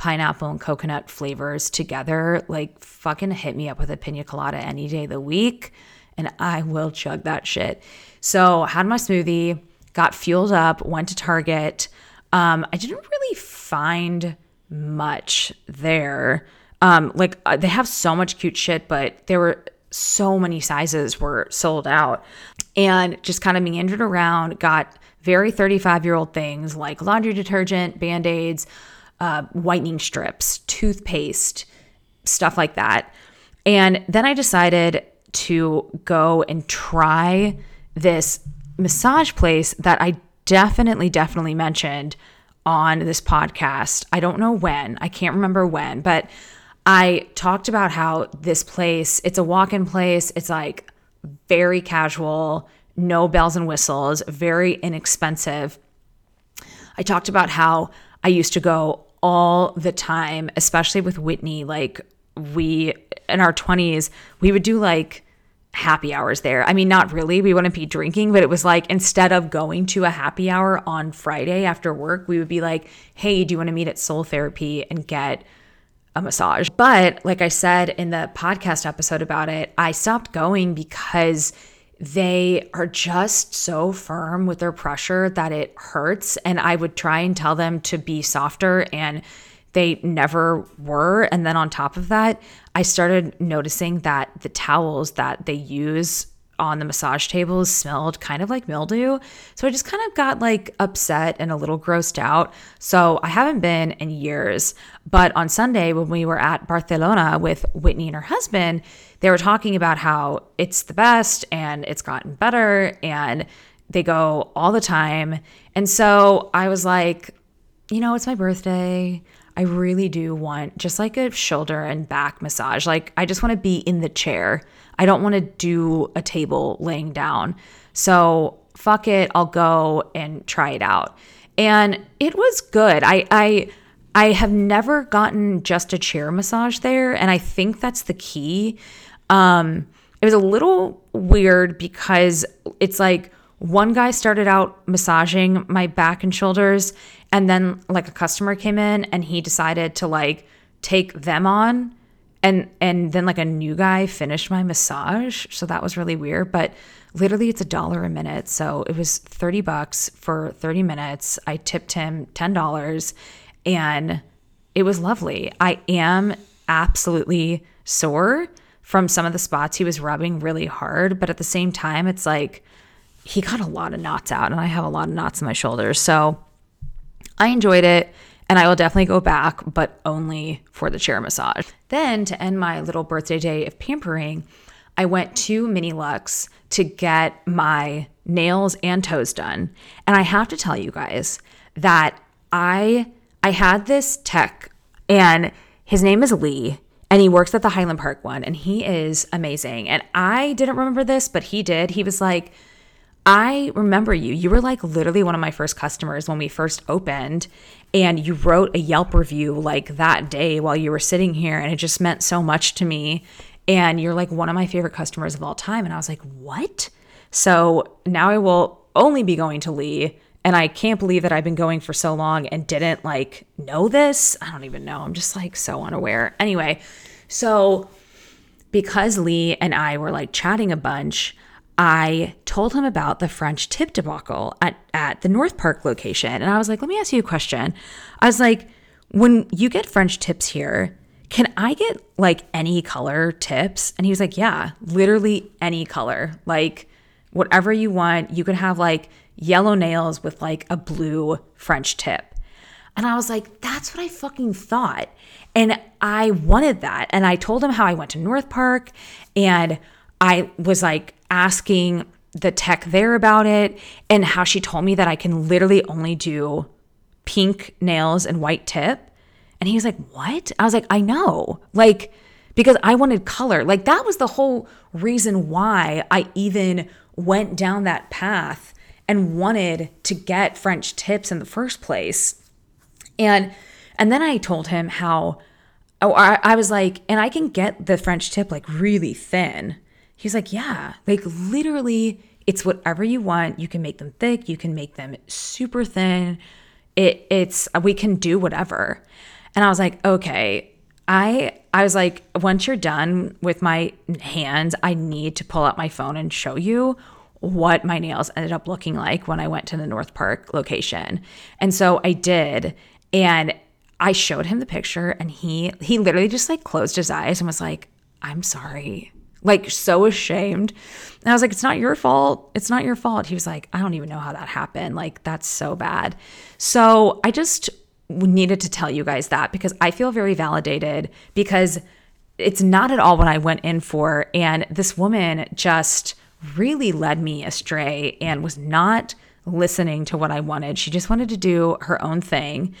pineapple and coconut flavors together, like fucking hit me up with a pina colada any day of the week and I will chug that shit. So, had my smoothie, got fueled up, went to Target. Um, I didn't really find much there. Um, like uh, they have so much cute shit, but there were so many sizes were sold out and just kind of meandered around, got very 35 year old things like laundry detergent, band aids, uh, whitening strips, toothpaste, stuff like that. And then I decided to go and try this massage place that I definitely, definitely mentioned on this podcast. I don't know when, I can't remember when, but I talked about how this place, it's a walk in place, it's like very casual, no bells and whistles, very inexpensive. I talked about how I used to go all the time, especially with Whitney. Like, we in our 20s, we would do like happy hours there. I mean, not really. We wouldn't be drinking, but it was like instead of going to a happy hour on Friday after work, we would be like, hey, do you want to meet at Soul Therapy and get a massage? But like I said in the podcast episode about it, I stopped going because they are just so firm with their pressure that it hurts. And I would try and tell them to be softer, and they never were. And then on top of that, I started noticing that the towels that they use on the massage tables smelled kind of like mildew. So I just kind of got like upset and a little grossed out. So I haven't been in years. But on Sunday, when we were at Barcelona with Whitney and her husband, they were talking about how it's the best and it's gotten better and they go all the time. And so I was like, you know, it's my birthday. I really do want just like a shoulder and back massage. Like, I just want to be in the chair. I don't want to do a table laying down. So, fuck it, I'll go and try it out. And it was good. I, I, I have never gotten just a chair massage there. And I think that's the key. Um, it was a little weird because it's like one guy started out massaging my back and shoulders, and then like a customer came in and he decided to like take them on and and then like a new guy finished my massage so that was really weird but literally it's a dollar a minute so it was 30 bucks for 30 minutes. I tipped him $10 and it was lovely. I am absolutely sore from some of the spots he was rubbing really hard but at the same time it's like he got a lot of knots out and i have a lot of knots in my shoulders so i enjoyed it and I will definitely go back, but only for the chair massage. Then, to end my little birthday day of pampering, I went to Mini Lux to get my nails and toes done. And I have to tell you guys that I I had this tech and his name is Lee and he works at the Highland Park one and he is amazing. And I didn't remember this, but he did. He was like, I remember you. You were like literally one of my first customers when we first opened and you wrote a Yelp review like that day while you were sitting here, and it just meant so much to me. And you're like one of my favorite customers of all time. And I was like, what? So now I will only be going to Lee. And I can't believe that I've been going for so long and didn't like know this. I don't even know. I'm just like so unaware. Anyway, so because Lee and I were like chatting a bunch, I told him about the French tip debacle at, at the North Park location. And I was like, let me ask you a question. I was like, when you get French tips here, can I get like any color tips? And he was like, yeah, literally any color. Like whatever you want. You could have like yellow nails with like a blue French tip. And I was like, that's what I fucking thought. And I wanted that. And I told him how I went to North Park and I was like asking the tech there about it and how she told me that I can literally only do pink nails and white tip. And he was like, What? I was like, I know. Like, because I wanted color. Like, that was the whole reason why I even went down that path and wanted to get French tips in the first place. And and then I told him how oh I, I was like, and I can get the French tip like really thin. He's like, yeah, like literally, it's whatever you want. You can make them thick, you can make them super thin. It, it's we can do whatever. And I was like, okay. I I was like, once you're done with my hands, I need to pull out my phone and show you what my nails ended up looking like when I went to the North Park location. And so I did. And I showed him the picture and he he literally just like closed his eyes and was like, "I'm sorry like so ashamed. And I was like, it's not your fault. It's not your fault. He was like, I don't even know how that happened. Like, that's so bad. So I just needed to tell you guys that because I feel very validated because it's not at all what I went in for. And this woman just really led me astray and was not listening to what I wanted. She just wanted to do her own thing.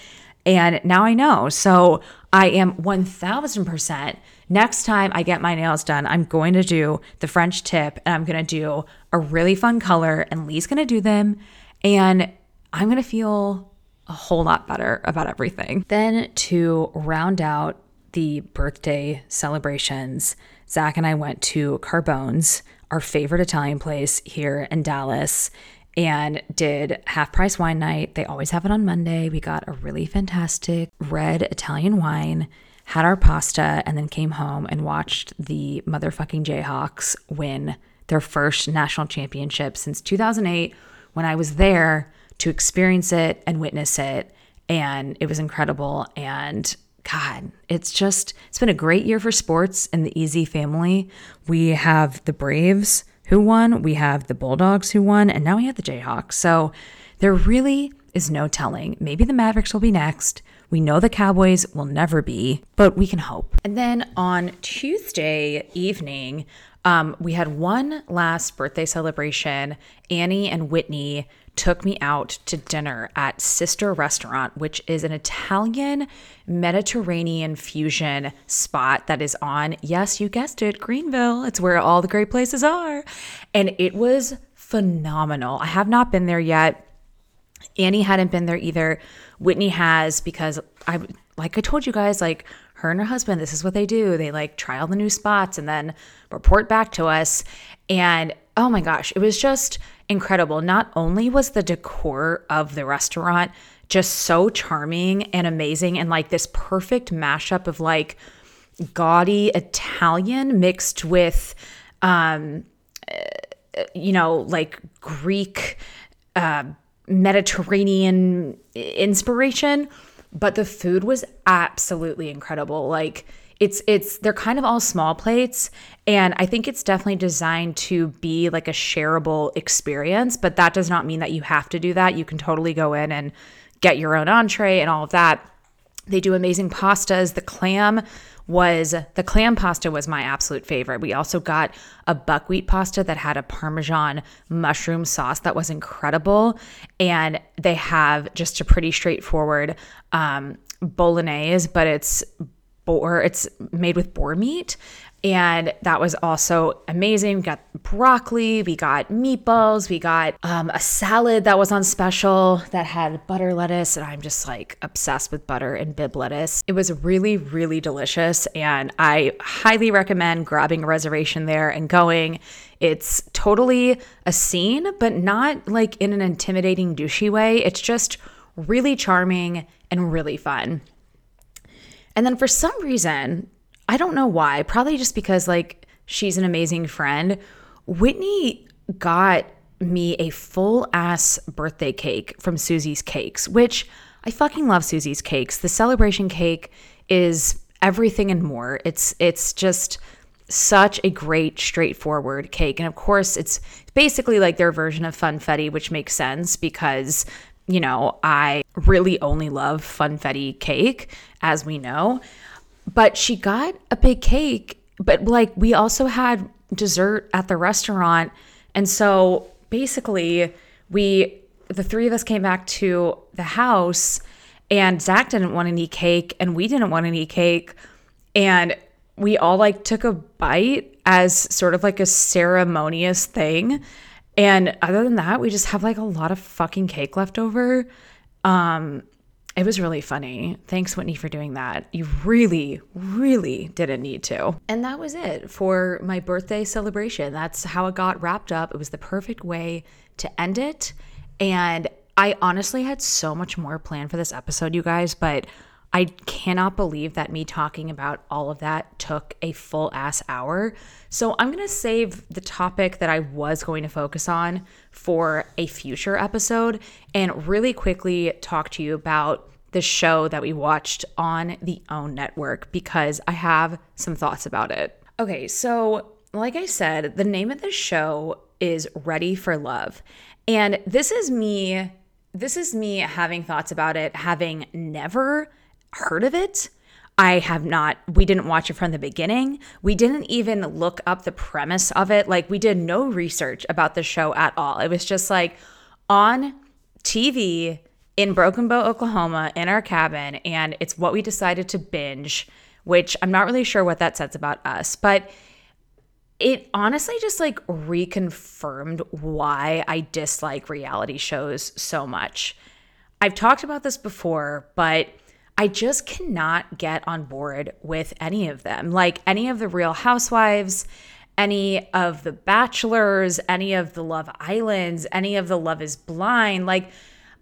And now I know. So I am 1000% next time I get my nails done, I'm going to do the French tip and I'm going to do a really fun color, and Lee's going to do them. And I'm going to feel a whole lot better about everything. Then to round out the birthday celebrations, Zach and I went to Carbone's, our favorite Italian place here in Dallas and did half price wine night. They always have it on Monday. We got a really fantastic red Italian wine, had our pasta, and then came home and watched the motherfucking Jayhawks win their first national championship since 2008 when I was there to experience it and witness it. And it was incredible. And God, it's just, it's been a great year for sports in the Easy family. We have the Braves who won, we have the Bulldogs who won, and now we have the Jayhawks. So there really is no telling. Maybe the Mavericks will be next. We know the Cowboys will never be, but we can hope. And then on Tuesday evening, um, we had one last birthday celebration. Annie and Whitney took me out to dinner at Sister Restaurant, which is an Italian Mediterranean fusion spot that is on, yes, you guessed it, Greenville. It's where all the great places are. And it was phenomenal. I have not been there yet. Annie hadn't been there either. Whitney has because I like I told you guys like her and her husband this is what they do. They like try all the new spots and then report back to us and oh my gosh, it was just incredible. Not only was the decor of the restaurant just so charming and amazing and like this perfect mashup of like gaudy Italian mixed with um you know like Greek uh Mediterranean inspiration, but the food was absolutely incredible. Like it's it's they're kind of all small plates and I think it's definitely designed to be like a shareable experience, but that does not mean that you have to do that. You can totally go in and get your own entree and all of that. They do amazing pastas. The clam was the clam pasta was my absolute favorite. We also got a buckwheat pasta that had a parmesan mushroom sauce that was incredible, and they have just a pretty straightforward um, bolognese, but it's boar. It's made with boar meat, and that was also amazing. We got broccoli, we got meatballs, we got um, a salad that was on special that had butter lettuce. And I'm just like obsessed with butter and bib lettuce. It was really, really delicious. And I highly recommend grabbing a reservation there and going. It's totally a scene, but not like in an intimidating, douchey way. It's just really charming and really fun. And then for some reason, I don't know why, probably just because like she's an amazing friend. Whitney got me a full ass birthday cake from Susie's Cakes, which I fucking love Susie's Cakes. The celebration cake is everything and more. It's it's just such a great straightforward cake. And of course, it's basically like their version of funfetti, which makes sense because you know, I really only love funfetti cake as we know. But she got a big cake, but like we also had dessert at the restaurant. And so basically, we, the three of us came back to the house, and Zach didn't want any cake, and we didn't want any cake. And we all like took a bite as sort of like a ceremonious thing. And other than that, we just have like a lot of fucking cake left over. Um, it was really funny. Thanks, Whitney, for doing that. You really, really didn't need to. And that was it for my birthday celebration. That's how it got wrapped up. It was the perfect way to end it. And I honestly had so much more planned for this episode, you guys, but I cannot believe that me talking about all of that took a full ass hour. So I'm going to save the topic that I was going to focus on for a future episode and really quickly talk to you about the show that we watched on the OWN network because I have some thoughts about it. Okay, so like I said, the name of the show is Ready for Love. And this is me this is me having thoughts about it having never heard of it. I have not, we didn't watch it from the beginning. We didn't even look up the premise of it. Like, we did no research about the show at all. It was just like on TV in Broken Bow, Oklahoma, in our cabin. And it's what we decided to binge, which I'm not really sure what that says about us. But it honestly just like reconfirmed why I dislike reality shows so much. I've talked about this before, but I just cannot get on board with any of them. Like any of the Real Housewives, any of the Bachelors, any of the Love Islands, any of the Love is Blind. Like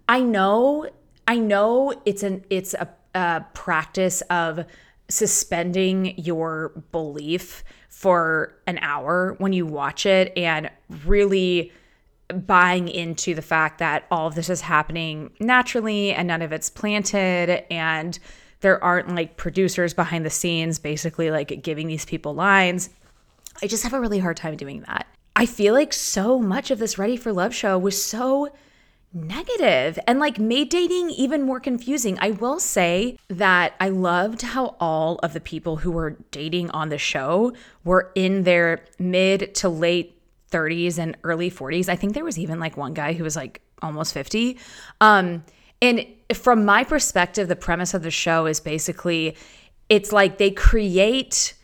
I know, I know it's an it's a, a practice of suspending your belief for an hour when you watch it and really buying into the fact that all of this is happening naturally and none of it's planted and there aren't like producers behind the scenes basically like giving these people lines. I just have a really hard time doing that. I feel like so much of this Ready for Love show was so negative and like made dating even more confusing. I will say that I loved how all of the people who were dating on the show were in their mid to late 30s and early 40s. I think there was even like one guy who was like almost 50. Um, and from my perspective, the premise of the show is basically it's like they create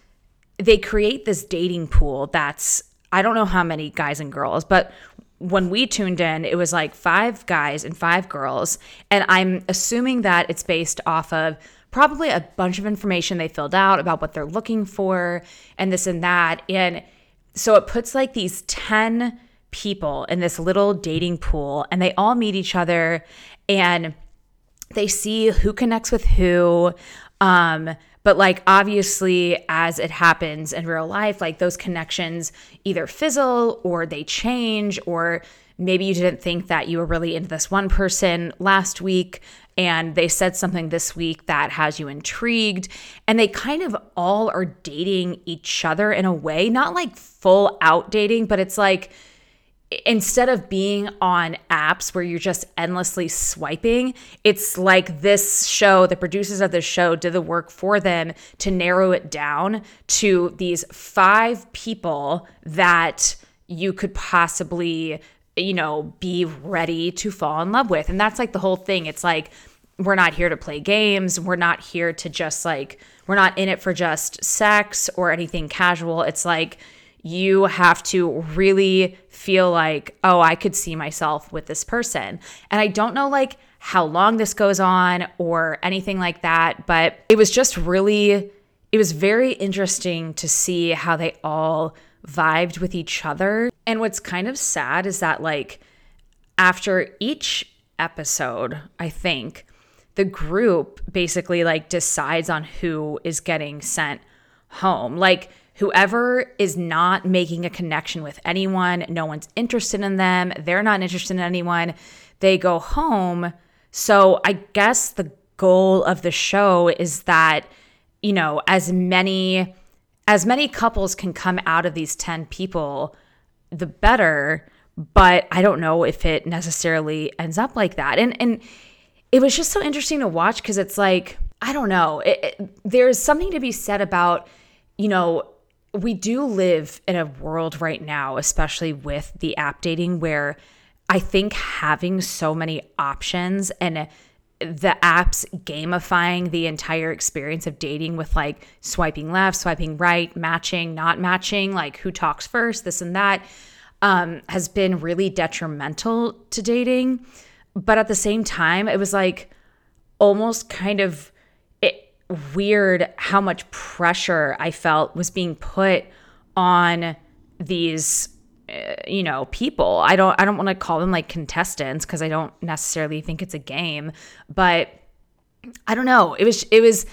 they create this dating pool that's I don't know how many guys and girls, but when we tuned in, it was like five guys and five girls. And I'm assuming that it's based off of probably a bunch of information they filled out about what they're looking for and this and that. And so it puts like these 10 people in this little dating pool and they all meet each other and they see who connects with who um but like obviously as it happens in real life like those connections either fizzle or they change or maybe you didn't think that you were really into this one person last week and they said something this week that has you intrigued. And they kind of all are dating each other in a way not like full out dating but it's like instead of being on apps where you're just endlessly swiping, it's like this show, the producers of this show did the work for them to narrow it down to these five people that you could possibly, you know, be ready to fall in love with. And that's like the whole thing. It's like, we're not here to play games. We're not here to just like, we're not in it for just sex or anything casual. It's like, you have to really feel like, oh, I could see myself with this person. And I don't know like how long this goes on or anything like that, but it was just really, it was very interesting to see how they all vibed with each other. And what's kind of sad is that, like, after each episode, I think the group basically like decides on who is getting sent home. Like, whoever is not making a connection with anyone, no one's interested in them, they're not interested in anyone, they go home. So I guess the goal of the show is that, you know, as many as many couples can come out of these 10 people, the better, but I don't know if it necessarily ends up like that. And and it was just so interesting to watch because it's like, I don't know, it, it, there's something to be said about, you know, we do live in a world right now, especially with the app dating, where I think having so many options and the apps gamifying the entire experience of dating with like swiping left, swiping right, matching, not matching, like who talks first, this and that, um, has been really detrimental to dating. But at the same time, it was like almost kind of weird how much pressure I felt was being put on these uh, you know people. I don't i don't want to call them like contestants because i don't necessarily think it's a game but i don't know. It was it was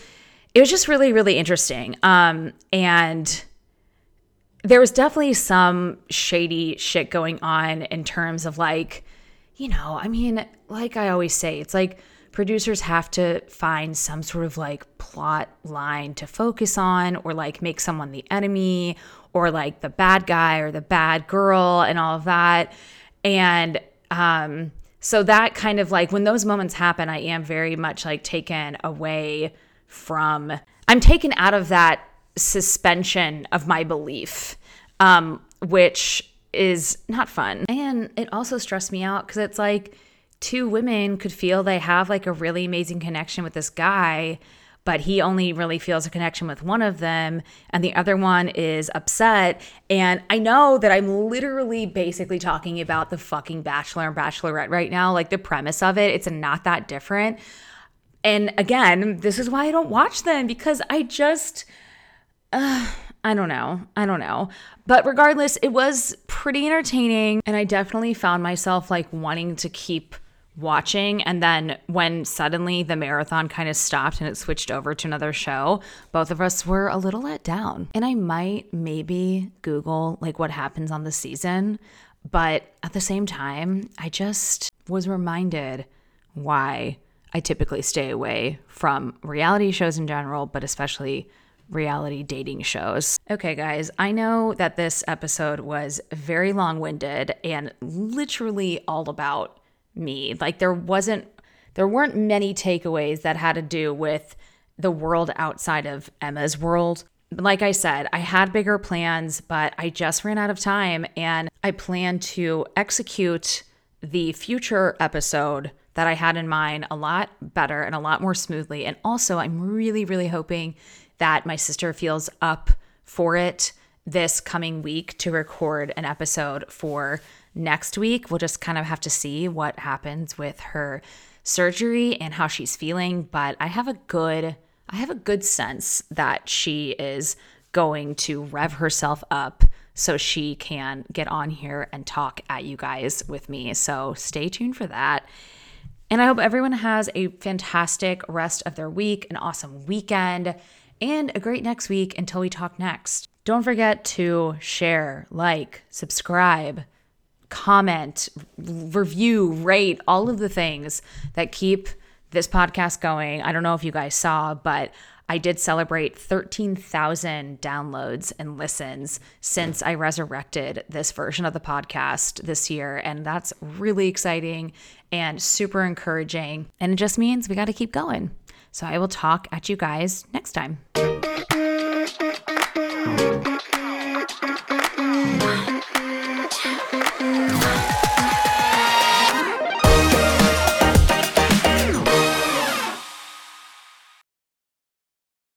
it was just really really interesting. Um and there was definitely some shady shit going on in terms of like you know i mean like i always say it's like producers have to find some sort of like plot line to focus on or like make someone the enemy or like the bad guy or the bad girl and all of that. And um so that kind of like when those moments happen, I am very much like taken away from I'm taken out of that suspension of my belief. Um, which is not fun. And it also stressed me out because it's like two women could feel they have like a really amazing connection with this guy but he only really feels a connection with one of them and the other one is upset and i know that i'm literally basically talking about the fucking bachelor and bachelorette right now like the premise of it it's not that different and again this is why i don't watch them because i just uh, I don't know. I don't know. But regardless, it was pretty entertaining. And I definitely found myself like wanting to keep watching and then when suddenly the marathon kind of stopped and it switched over to another show both of us were a little let down and i might maybe google like what happens on the season but at the same time i just was reminded why i typically stay away from reality shows in general but especially reality dating shows. Okay, guys, I know that this episode was very long winded and literally all about me. Like there wasn't there weren't many takeaways that had to do with the world outside of Emma's world. Like I said, I had bigger plans, but I just ran out of time and I plan to execute the future episode that I had in mind a lot better and a lot more smoothly. And also, I'm really, really hoping that my sister feels up for it this coming week to record an episode for next week. We'll just kind of have to see what happens with her surgery and how she's feeling, but I have a good I have a good sense that she is going to rev herself up so she can get on here and talk at you guys with me. So stay tuned for that. And I hope everyone has a fantastic rest of their week, an awesome weekend, and a great next week until we talk next. Don't forget to share, like, subscribe, comment, review, rate, all of the things that keep this podcast going. I don't know if you guys saw, but I did celebrate 13,000 downloads and listens since I resurrected this version of the podcast this year. And that's really exciting and super encouraging. And it just means we got to keep going. So I will talk at you guys next time.